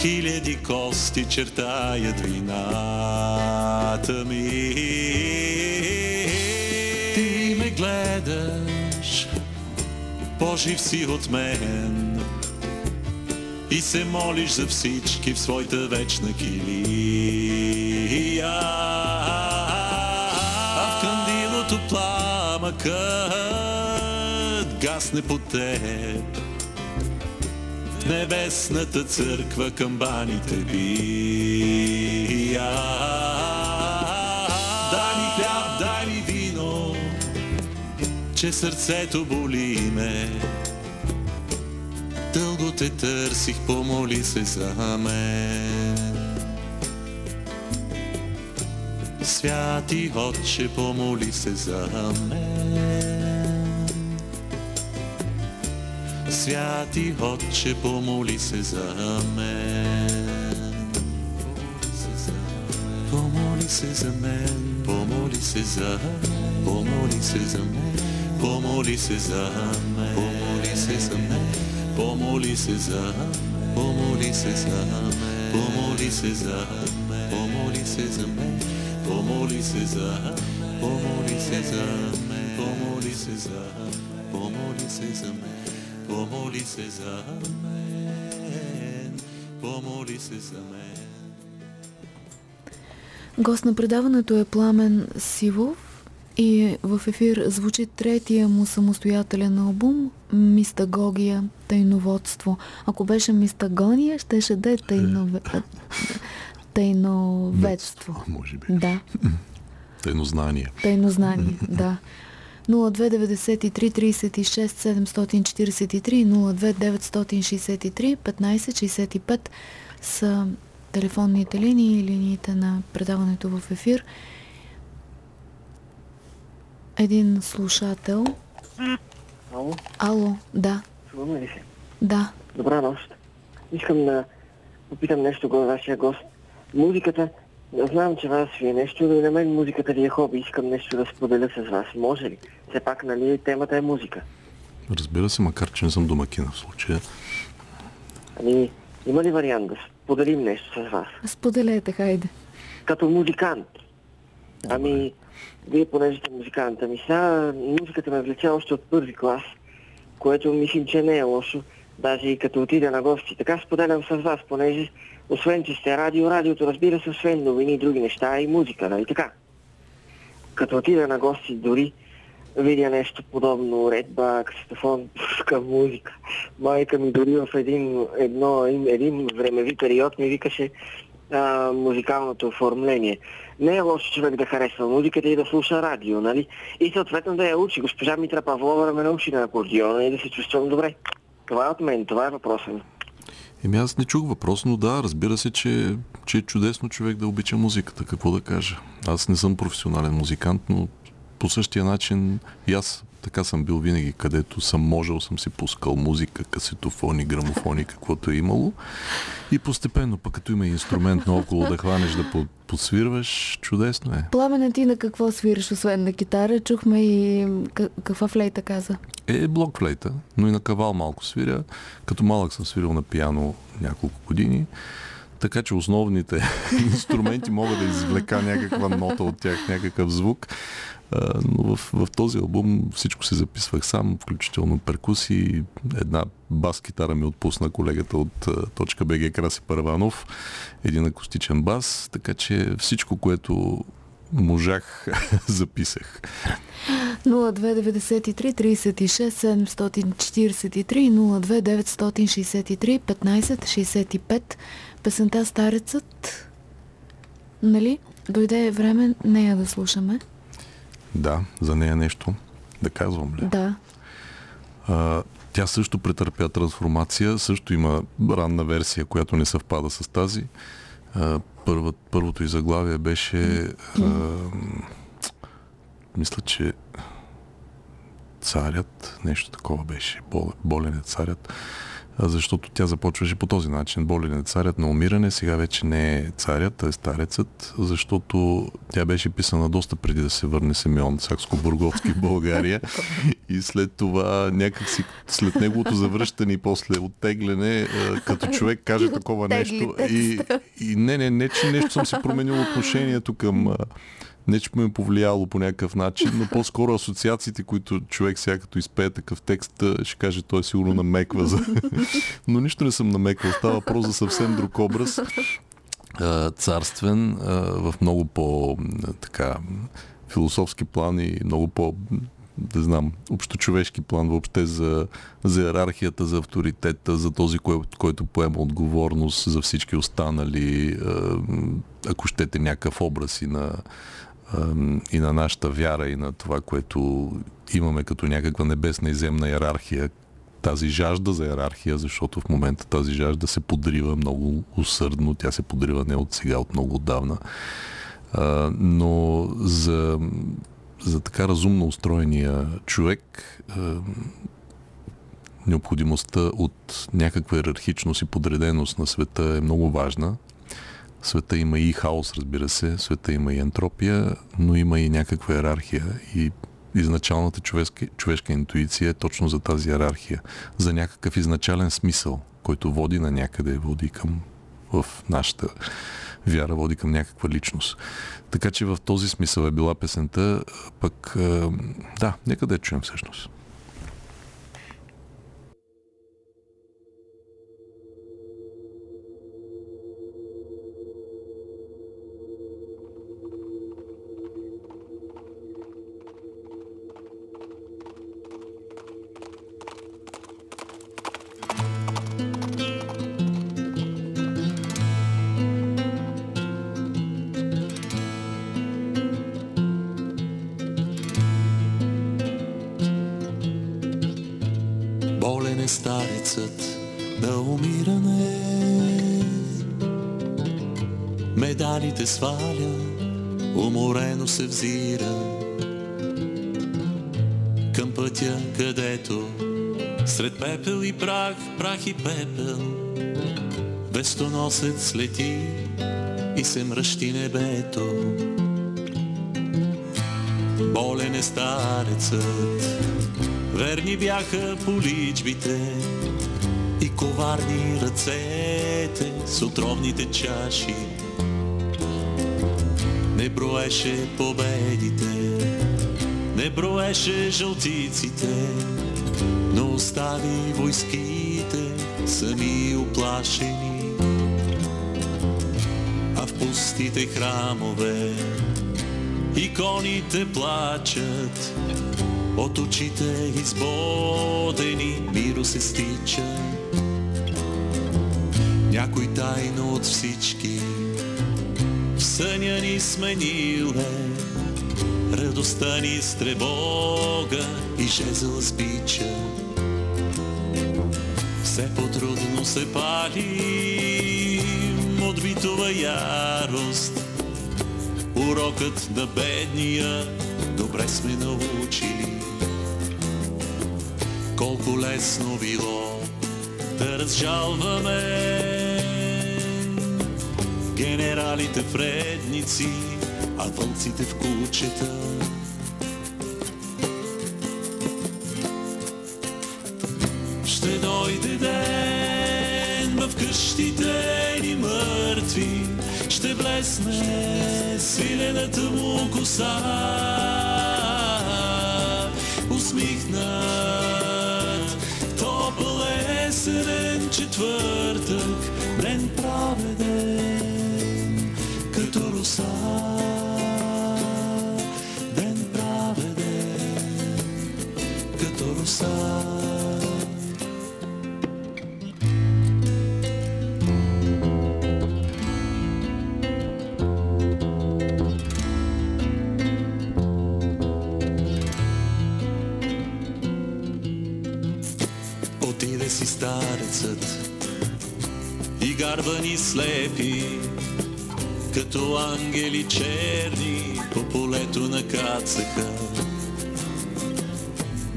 хиляди кости чертаят вината ми. Ти ме гледаш, пожив си от мен и се молиш за всички в своята вечна килия. А в кандилото пламъкът гасне по теб. В небесната църква камбаните бия. Дай ми хляб, дай ми вино, че сърцето боли ме. Те търсих, помоли се за мен. Святи Отче, помоли се за мен. Святи Отче, помоли се за мен. Помоли се за мен, помоли се за мен, помоли се за мен, помоли се за мен, помоли се за мен, помоли се за мен, помоли се за мен, помоли се за мен, помоли се за мен, помоли се за мен, помоли се за мен, помоли се за мен, помоли се за мен, помоли се за мен, помоли се за мен. Гост на предаването е Пламен Сивов и в ефир звучи третия му самостоятелен албум Мистагогия, тайноводство. Ако беше Мистагония, щеше да е тайнове... тайноведство. Може би. Да, Тайнознание. тайнознание, да. 0293 36 743 02 963 1565 са телефонните линии и линиите на предаването в ефир. Един слушател. Ало, Ало, да, чуваме ли се? да. Добра нощ. Искам да попитам нещо го вашия гост. Музиката, знам, че вас ви е нещо, но и на мен музиката ви е хоби. Искам нещо да споделя с вас. Може ли? Все пак, нали, темата е музика. Разбира се, макар че не съм домакина в случая. Ами, има ли вариант да споделим нещо с вас? Споделете, хайде. Като музикант. Ами, вие понеже сте музикант. Ами сега музиката ме влече още от първи клас, което мислим, че не е лошо. Даже и като отида на гости. Така споделям с вас, понеже освен, че сте радио, радиото разбира се, освен новини и други неща, и музика, нали така? Като отида на гости, дори видя нещо подобно, редба, кситофон, към музика. Майка ми дори в един, едно, един времеви период ми викаше а, музикалното оформление. Не е лошо човек да харесва музиката и да слуша радио, нали? И съответно да я учи. Госпожа Митра Павлова да ме научи на акордиона и да се чувствам добре. Това е от мен, това е въпросът ми. Еми аз не чух въпрос, но да, разбира се, че, че е чудесно човек да обича музиката. Какво да кажа? Аз не съм професионален музикант, но по същия начин и аз така съм бил винаги, където съм можел, съм си пускал музика, касетофони, грамофони, каквото е имало. И постепенно, пък като има инструмент наоколо да хванеш да подсвирваш, чудесно е. Пламена ти на какво свириш, освен на китара? Чухме и каква флейта каза? Е, блок флейта, но и на кавал малко свиря. Като малък съм свирил на пияно няколко години. Така че основните инструменти мога да извлека някаква нота от тях, някакъв звук но в, в този албум всичко се записвах сам, включително перкуси. Една бас-китара ми отпусна колегата от точка БГ Краси Парванов, един акустичен бас, така че всичко, което можах, записах. 0293 36 743 02 963 15 65 песента Старецът нали? Дойде време нея да слушаме. Да, за нея нещо да казвам ли? Да. А, тя също претърпя трансформация, също има ранна версия, която не съвпада с тази. А, първа, първото и заглавие беше а, мисля, че царят, нещо такова беше, болен е царят защото тя започваше по този начин. Болен е царят на умиране, сега вече не е царят, а е старецът, защото тя беше писана доста преди да се върне Семен Сакско-Бурговски в България и след това някакси след неговото завръщане и после оттегляне, като човек каже такова нещо и, и не, не, не, че нещо съм си променил отношението към не че ме е повлияло по някакъв начин, но по-скоро асоциациите, които човек сега като изпее такъв текст, ще каже, той сигурно намеква за... но нищо не съм намеквал. Става въпрос за съвсем друг образ. Царствен, в много по така философски план и много по да знам, общочовешки план въобще за, за иерархията, за авторитета, за този, кой, който поема отговорност за всички останали, ако щете някакъв образ и на, и на нашата вяра и на това, което имаме като някаква небесна и земна иерархия, тази жажда за иерархия, защото в момента тази жажда се подрива много усърдно, тя се подрива не от сега, от много отдавна. Но за, за така разумно устроения човек необходимостта от някаква иерархичност и подреденост на света е много важна света има и хаос, разбира се, света има и ентропия, но има и някаква иерархия и изначалната човешка, човешка интуиция е точно за тази иерархия, за някакъв изначален смисъл, който води на някъде, води към в нашата вяра, води към някаква личност. Така че в този смисъл е била песента, пък да, нека да я чуем всъщност. Вестоносец лети и се мръщи небето. Болен е старецът, Верни бяха поличбите и коварни ръцете с отровните чаши. Не броеше победите, не броеше жълтиците, но остави войските сами оплашени. Пустите храмове. Иконите плачат, от очите избодени миро се стича. Някой тайно от всички В съня ни смениле Радостта ни с тревога И жезъл с бича Все по-трудно се пали От битова ярост Урокът на бедния добре сме научили колко лесно било да разжалваме генералите вредници, а вълците в кучета. Ще блесне свилената му коса. Усмихнат, топъл есенен четвъртък, старецът и гарбани слепи, като ангели черни по полето накацаха.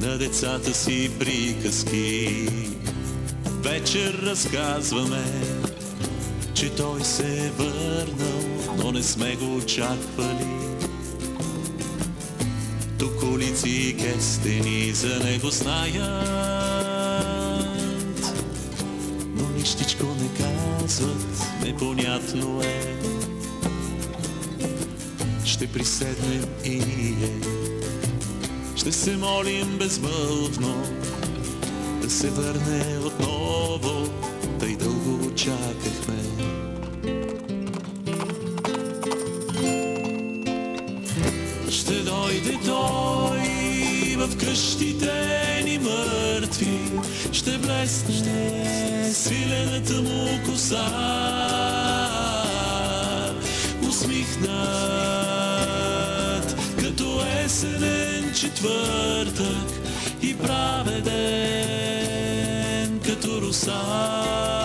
На децата си приказки вечер разказваме, че той се е върнал, но не сме го очаквали. Тук улици и кестени за него знаят, казват, непонятно е. Ще приседнем и ние, ще се молим безмълвно, да се върне отново, тъй дълго чакахме. Ще дойде той в къщите ни мъртви, ще блесне свилената му коса. Усмихнат, като есенен четвъртък и праведен, като роса.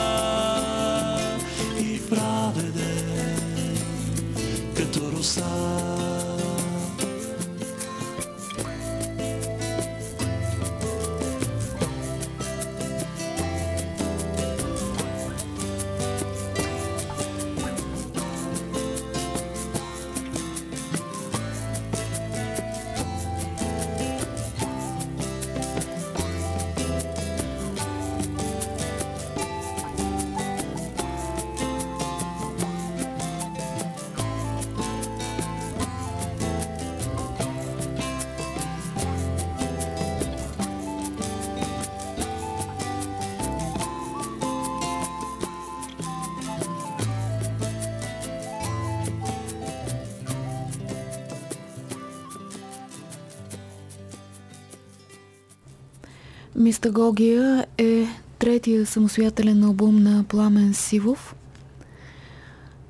Мистагогия е третия самостоятелен албум на Пламен Сивов.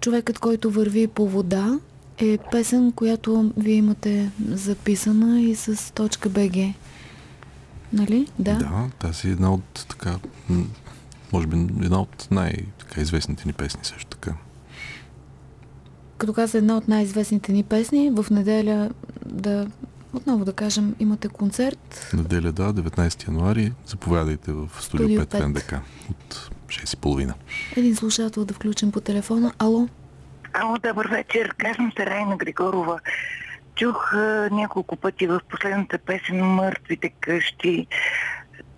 Човекът, който върви по вода е песен, която вие имате записана и с точка БГ. Нали? Да. Да, тази е една от така, може би една от най-известните ни песни също така. Като каза една от най-известните ни песни, в неделя да отново да кажем, имате концерт. Неделя, да, 19 януари. Заповядайте в студио, Студио 5 в 5. НДК от 6.30. Един слушател да включим по телефона. Ало? Ало, добър вечер. Казвам се Райна Григорова. Чух а, няколко пъти в последната песен Мъртвите къщи.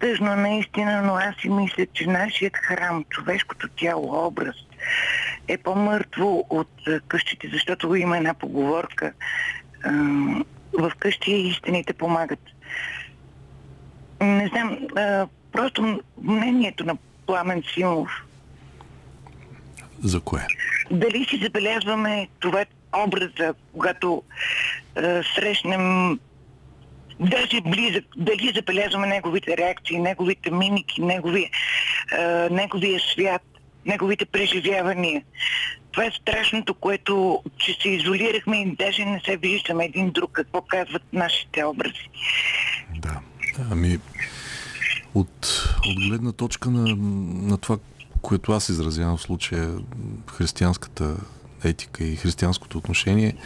Тъжно наистина, но аз си мисля, че нашият храм, човешкото тяло, образ, е по-мъртво от къщите, защото има една поговорка. А, в къщи истините помагат. Не знам, а, просто мнението на Пламен Симов За кое? дали си забелязваме това образа, когато е, срещнем даже близък, дали забелязваме неговите реакции, неговите мимики, неговия, е, неговия свят, неговите преживявания. Това е страшното, което, че се изолирахме и даже не се виждаме един друг, какво казват нашите образи. Да. Ами, от, от гледна точка на, на това, което аз изразявам в случая, християнската етика и християнското отношение,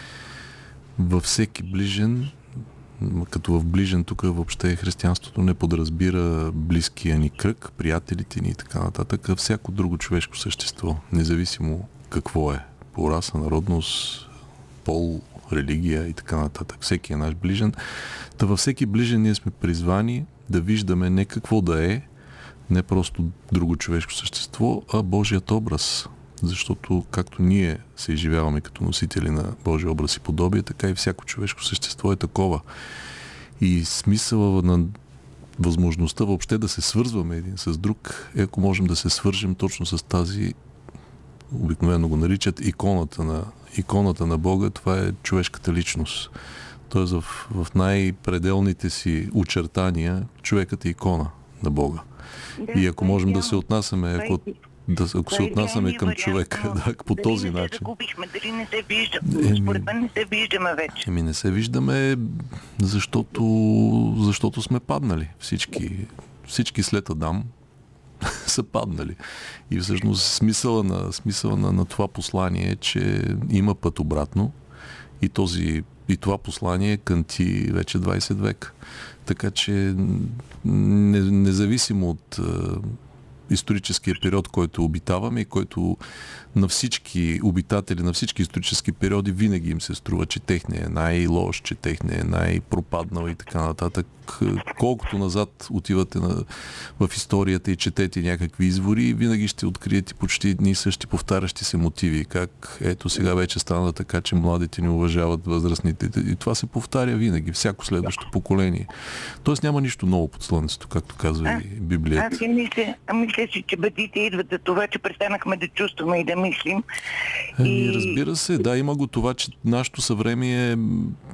във всеки ближен като в ближен тук въобще християнството не подразбира близкия ни кръг, приятелите ни и така нататък, а всяко друго човешко същество, независимо какво е, по раса, народност, пол, религия и така нататък. Всеки е наш ближен. Та във всеки ближен ние сме призвани да виждаме не какво да е, не просто друго човешко същество, а Божият образ. Защото както ние се изживяваме като носители на Божия образ и подобие, така и всяко човешко същество е такова. И смисъла на възможността въобще да се свързваме един с друг е ако можем да се свържем точно с тази обикновено го наричат иконата на, иконата на Бога, това е човешката личност. Тоест в, в най-пределните си очертания човекът е икона на Бога. Да, и ако можем да се отнасяме, ако, да, ако се отнасяме към човека да, по дали този не начин. Загубихме, дали не се виждаме. Еми, Според мен не се виждаме вече. Еми не се виждаме, защото, защото сме паднали. Всички, всички след Адам са паднали. И всъщност смисъла на, смисъла на, на това послание е, че има път обратно и, този, и това послание кънти вече 20 века. Така че независимо от историческия период, който обитаваме и който на всички обитатели, на всички исторически периоди винаги им се струва, че техния е най-лош, че техния е най-пропаднал и така нататък. Колкото назад отивате на, в историята и четете някакви извори, винаги ще откриете почти едни и същи повтарящи се мотиви. Как ето сега вече стана така, че младите ни уважават възрастните. И това се повтаря винаги, всяко следващо поколение. Тоест няма нищо ново под слънцето, както казва и Библията. Аз мисля, си, че бъдите идват за това, че престанахме да чувстваме и да мислим. Еми, и... разбира се, да, има го това, че нашето съвремие е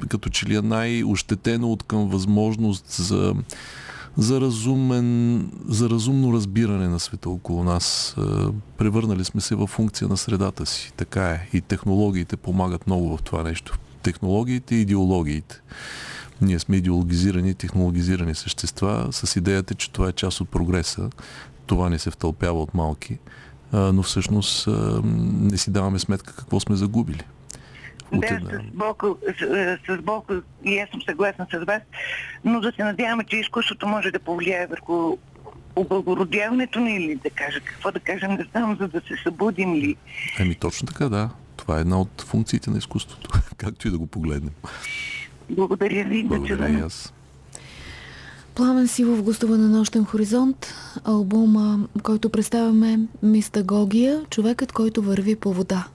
като че ли е най-ощетено от към възможност за, за, разумен, за разумно разбиране на света около нас. Превърнали сме се в функция на средата си. Така е. И технологиите помагат много в това нещо. Технологиите и идеологиите. Ние сме идеологизирани, технологизирани същества с идеята, че това е част от прогреса. Това не се втълпява от малки но всъщност не си даваме сметка какво сме загубили. Да, с Бог, с, с Бог и аз съм съгласна с вас, но да се надяваме, че изкуството може да повлияе върху облагородяването ни или да кажа какво да кажем, не знам, за да се събудим ли. Еми точно така, да. Това е една от функциите на изкуството, както и да го погледнем. Благодаря ви. Благодаря и аз. Пламен Сивов гостува на Нощен хоризонт, албума, който представяме Мистагогия, човекът, който върви по вода.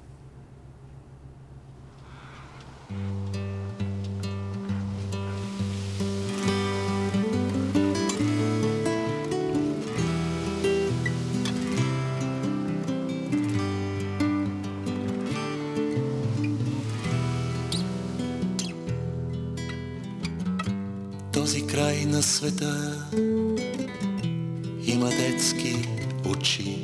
Край на света има детски очи.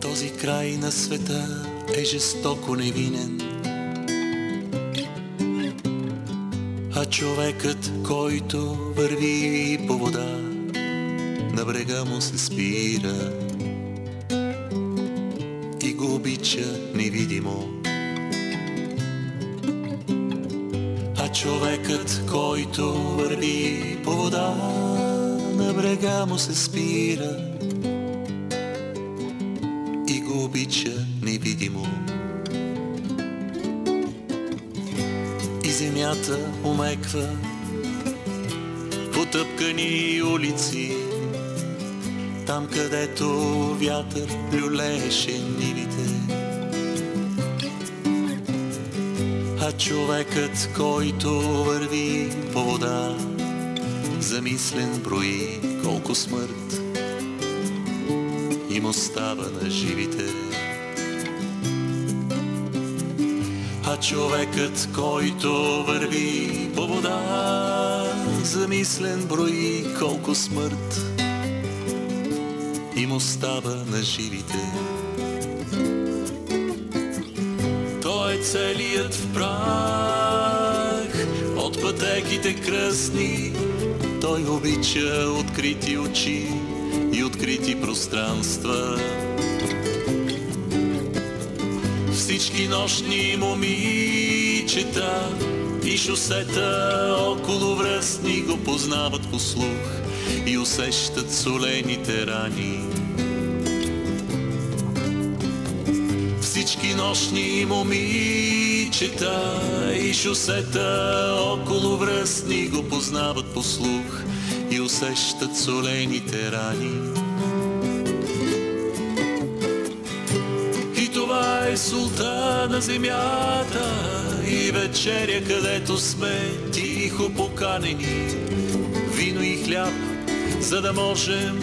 Този край на света е жестоко невинен. А човекът, който върви по вода, на брега му се спира и го обича невидимо. Човекът, който върви по вода, на брега му се спира и го обича невидимо. И земята омеква потъпкани улици, там където вятър люлееше нивите. Човекът, който върви по вода, замислен брои колко смърт им остава на живите. А човекът, който върви по вода, замислен брои колко смърт им остава на живите. Целият в прах от пътеките кръсни. Той обича открити очи и открити пространства. Всички нощни момичета и шосета около връстни го познават по слух и усещат солените рани. Нощни момичета и шосета около връстни го познават по слух и усещат солените рани. И това е султа на земята и вечеря, където сме тихо поканени. Вино и хляб, за да можем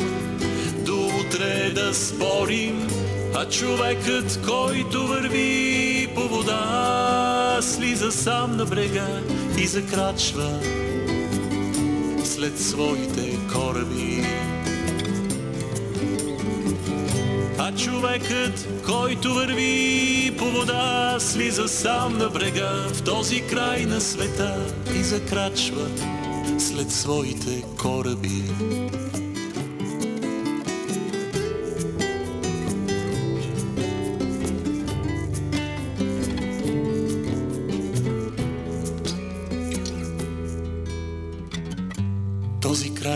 до утре да спорим. А човекът, който върви по вода, слиза сам на брега и закрачва след своите кораби. А човекът, който върви по вода, слиза сам на брега в този край на света и закрачва след своите кораби.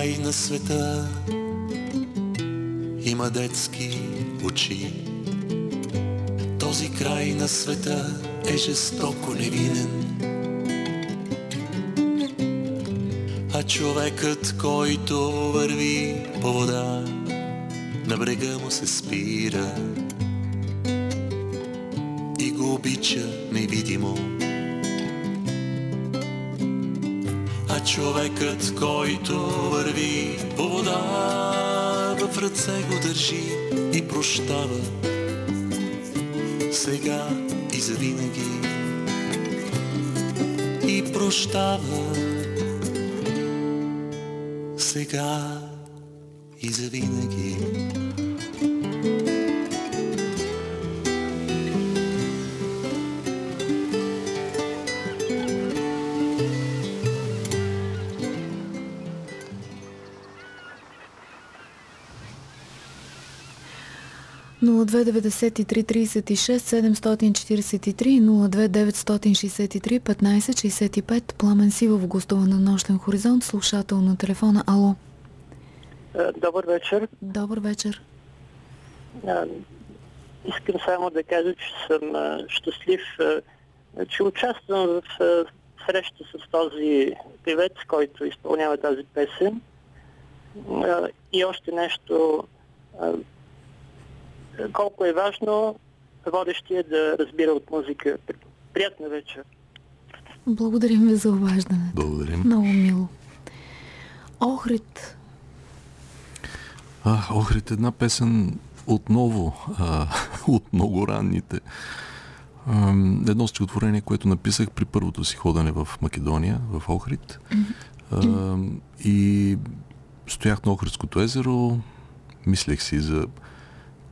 Край на света има детски очи. Този край на света е жестоко невинен. А човекът, който върви по вода, на брега му се спира и го обича невидимо. Човекът, който върви по вода, в ръце го държи и прощава. Сега и завинаги. И прощава. Сега и завинаги. Нула 293 36 743 02 963 15 65 Пламен Сивов гостува на Нощен хоризонт, слушател на телефона. Ало, Е, Добър вечер. добър вечер. А, Искам само да кажа, че съм а, щастлив, а, че участвам в среща с този певец, който изпълнява тази песен. И още нещо, колко е важно водещия да разбира от музика. Приятна вечер. Благодарим ви за обаждането. Благодарим. Много мило. Охрид. А, Охрид, една песен отново, а, от много ранните. А, едно стихотворение, което написах при първото си ходене в Македония, в Охрид. А, и стоях на Охридското езеро, мислех си за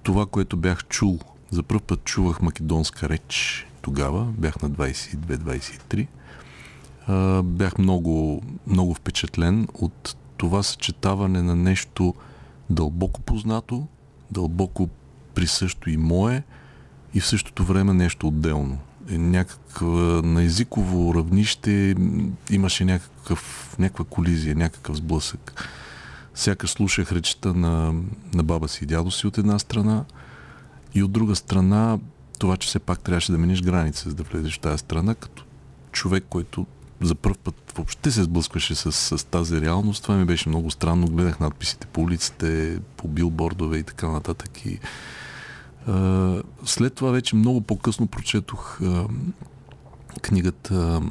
това, което бях чул. За първ път чувах македонска реч тогава, бях на 22-23. А, бях много, много впечатлен от това съчетаване на нещо дълбоко познато, дълбоко присъщо и мое и в същото време нещо отделно. Е, Някаква, на езиково равнище имаше някакъв, някаква колизия, някакъв сблъсък. Сякаш слушах речта на, на баба си и дядо си от една страна и от друга страна това, че все пак трябваше да минеш граница, за да влезеш в тази страна, като човек, който за първ път въобще се сблъскваше с, с тази реалност. Това ми беше много странно. Гледах надписите по улиците, по билбордове и така нататък. И, а, след това вече много по-късно прочетох а, книгата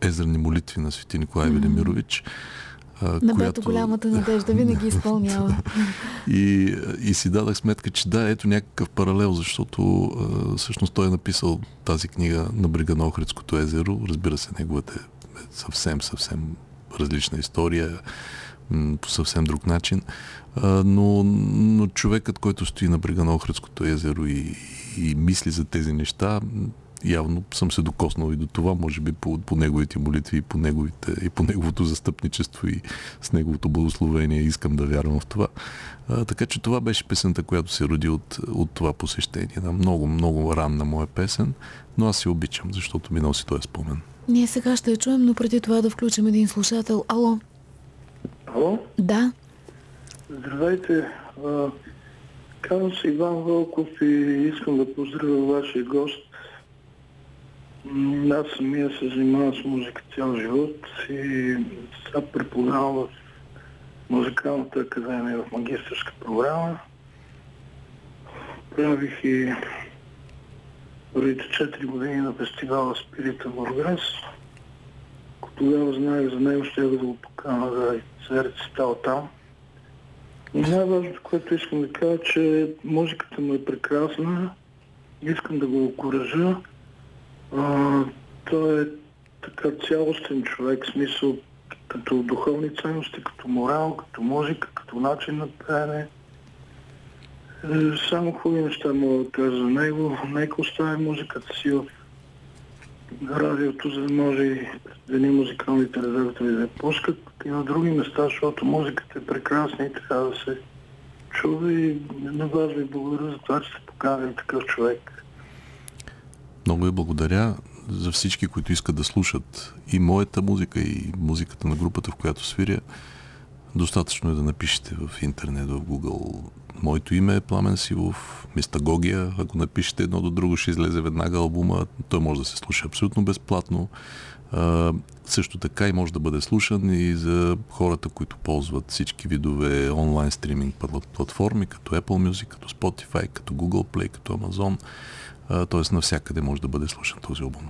Езерни молитви на свети Николай Велимирович. а, Небето голямата надежда винаги изпълнява. и, и си дадах сметка, че да, ето някакъв паралел, защото а, всъщност той е написал тази книга на брега на Охридското езеро. Разбира се, неговата е съвсем, съвсем различна история, по съвсем друг начин. А, но, но човекът, който стои на брега на Охридското езеро и, и мисли за тези неща, явно съм се докоснал и до това, може би по, по неговите молитви и по, неговите, и по неговото застъпничество и с неговото благословение. Искам да вярвам в това. А, така че това беше песента, която се роди от, от това посещение. Една много, много ранна моя песен, но аз си обичам, защото ми носи този спомен. Ние сега ще я чуем, но преди това да включим един слушател. Ало? Ало? Да. Здравейте. Казвам се Иван Вълков и искам да поздравя вашия гост. Аз самия се занимавам с музика цял живот и сега преподавам в музикалната академия в магистрска програма. Правих и първите 4 години на фестивала Спирита Бургас. Ако тогава знаех за него, ще да го покана да се рецитал там. И най-важното, което искам да кажа, че музиката му е прекрасна. Искам да го окоръжа. А, той е така цялостен човек, смисъл като духовни ценности, като морал, като музика, като начин на пеене. Е, Само хубави неща мога да кажа за него. Нека остави музиката си в радиото, за да може и едни музикалните редактори да пускат и на други места, защото музиката е прекрасна и трябва да се чува и на вас ви благодаря за това, че сте поканали такъв човек. Много ви благодаря за всички, които искат да слушат и моята музика, и музиката на групата, в която свиря. Достатъчно е да напишете в интернет, в Google. Моето име е Пламен Сивов, Мистагогия. Ако напишете едно до друго, ще излезе веднага албума. Той може да се слуша абсолютно безплатно. А, също така и може да бъде слушан и за хората, които ползват всички видове онлайн стриминг платформи, като Apple Music, като Spotify, като Google Play, като Amazon. Т.е. навсякъде може да бъде слушан този албум.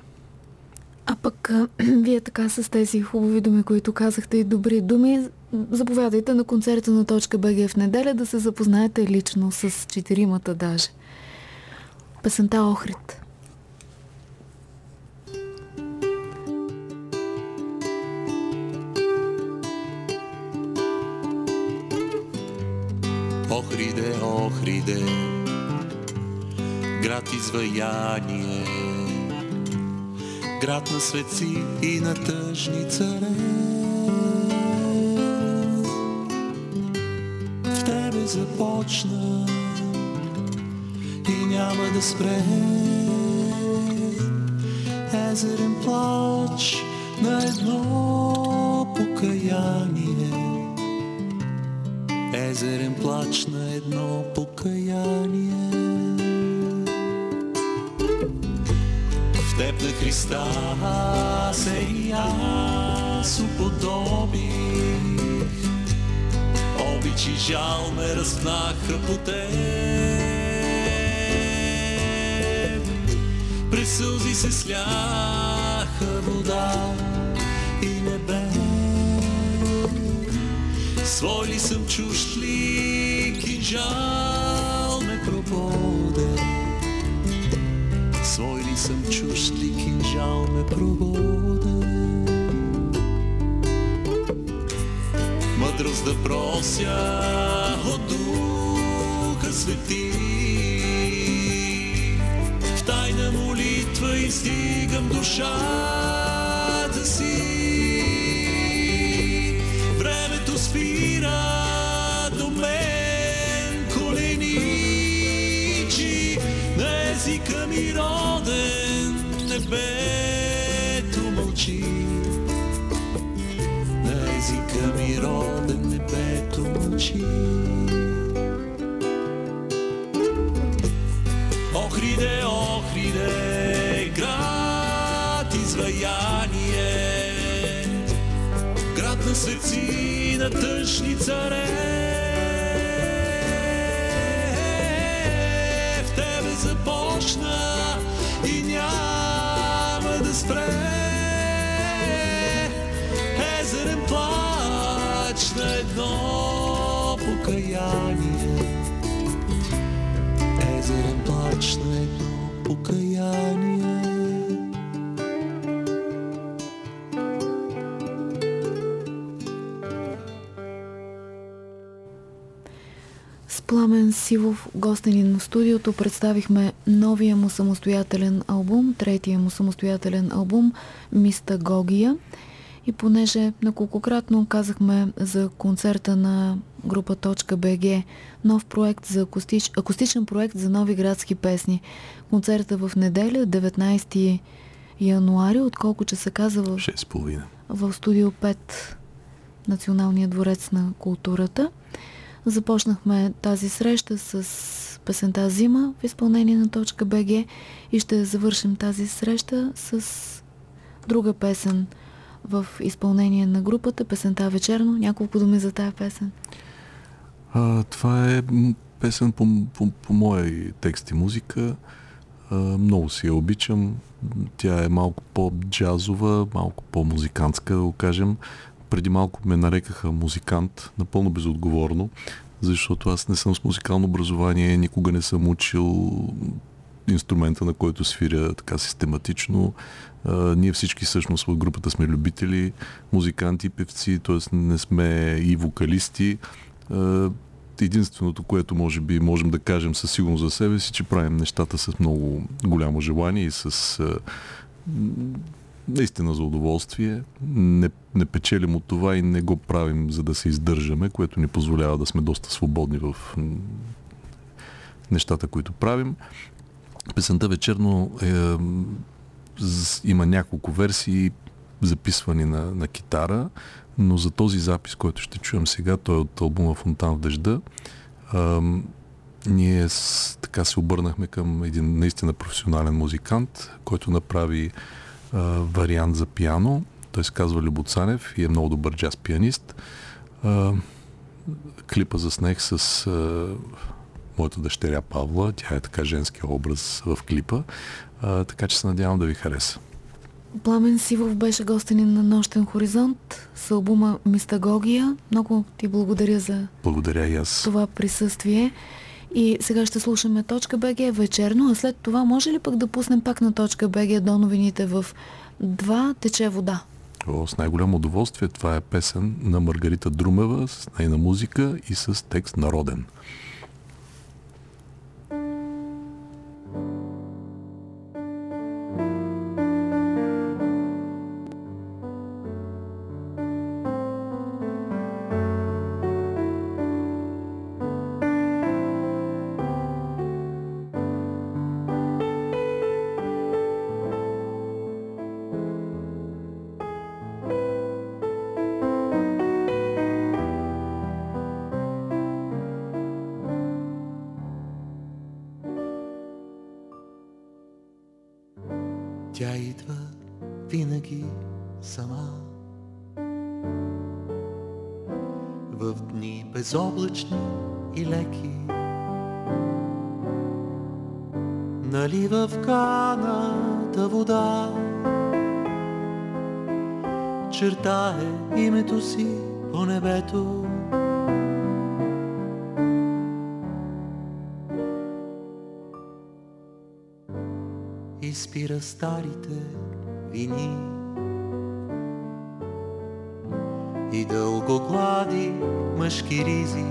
А пък вие така с тези хубави думи, които казахте и добри думи, заповядайте на концерта на точка БГ в неделя да се запознаете лично с четиримата даже. Песента Охрид. Охриде, Охриде, град изваяние, град на светци и на тъжни царе. В тебе започна и няма да спре. Езерен плач на едно покаяние. Езерен плач на едно покаяние. На Христа се и аз уподобих. Обич и жал ме разпнаха по теб. През сълзи се сляха вода и небе. Свой ли съм чужд ли, кинжал ме прободе. Съм чужд ли, кинжал ме прободе. Мъдрост да прося от Духа Свети. В тайна молитва издигам душата си. Времето спира до мен коленичи на езика ми роден небето мълчи. На езика ми роден небето мълчи. Охриде, Охриде, град изваяние, град на светци, на тъжни царе. На едно покаяние. С Пламен Сивов, гостенин на студиото, представихме новия му самостоятелен албум, третия му самостоятелен албум Мистагогия. И понеже неколкократно казахме за концерта на група .бг, нов проект за акустич, акустичен проект за нови градски песни. Концерта в неделя, 19 януари, отколко че се каза в, 6,5. в студио 5 Националния дворец на културата. Започнахме тази среща с песента Зима в изпълнение на точка БГ и ще завършим тази среща с друга песен в изпълнение на групата, песента Вечерно. Няколко думи за тая песен. А, това е песен по, по, по моя текст и музика. А, много си я обичам. Тя е малко по-джазова, малко по-музикантска, да го кажем. Преди малко ме нарекаха музикант, напълно безотговорно, защото аз не съм с музикално образование, никога не съм учил инструмента, на който свиря така систематично. А, ние всички всъщност в групата сме любители, музиканти, певци, т.е. не сме и вокалисти. А, единственото, което може би можем да кажем със сигурност за себе си, че правим нещата с много голямо желание и с а, наистина за удоволствие. Не, не печелим от това и не го правим за да се издържаме, което ни позволява да сме доста свободни в нещата, които правим. Песента вечерно е, има няколко версии, записвани на, на китара, но за този запис, който ще чуем сега, той е от албума Фонтан в дъжда, а, ние с, така се обърнахме към един наистина професионален музикант, който направи а, вариант за пиано. Той се казва Любоцанев и е много добър джаз пианист. А, клипа заснех с а, моята дъщеря Павла. Тя е така женския образ в клипа. А, така че се надявам да ви хареса. Пламен Сивов беше гостенин на Нощен хоризонт с албума Мистагогия. Много ти благодаря за благодаря и аз. това присъствие. И сега ще слушаме точка БГ вечерно, а след това може ли пък да пуснем пак на точка БГ до новините в Два тече вода? О, с най-голямо удоволствие. Това е песен на Маргарита Друмева с нейна музика и с текст народен. Старите вини и дълго глади мъжки ризи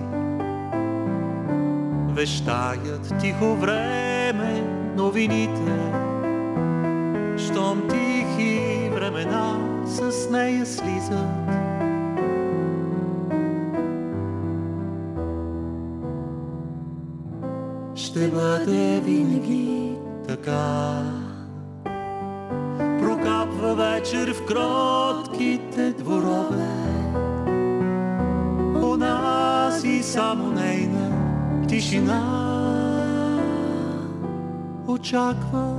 вещаят тихо време новините, щом тихи времена с нея слизат. Тишина очаква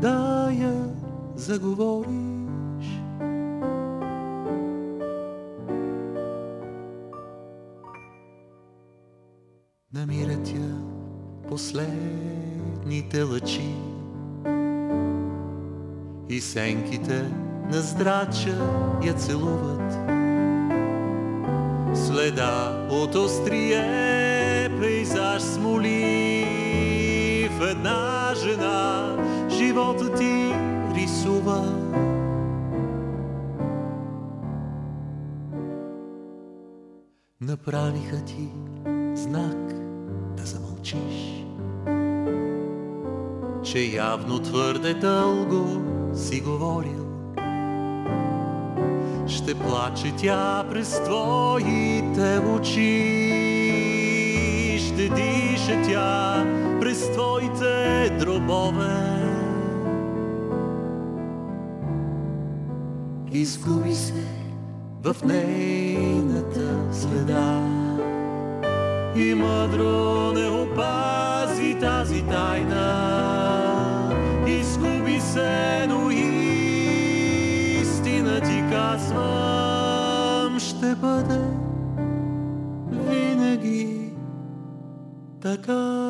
да я заговориш. Намират я последните лъчи и сенките на здрача я целуват. Следа от острие пейзаж смоли в една жена живота ти рисува. Направиха ти знак да замълчиш, че явно твърде дълго си говорил ще плаче тя през твоите очи. Ще диша тя през твоите дробове. Изгуби се в нейната следа и мъдро не опази тази тайна. Така. ще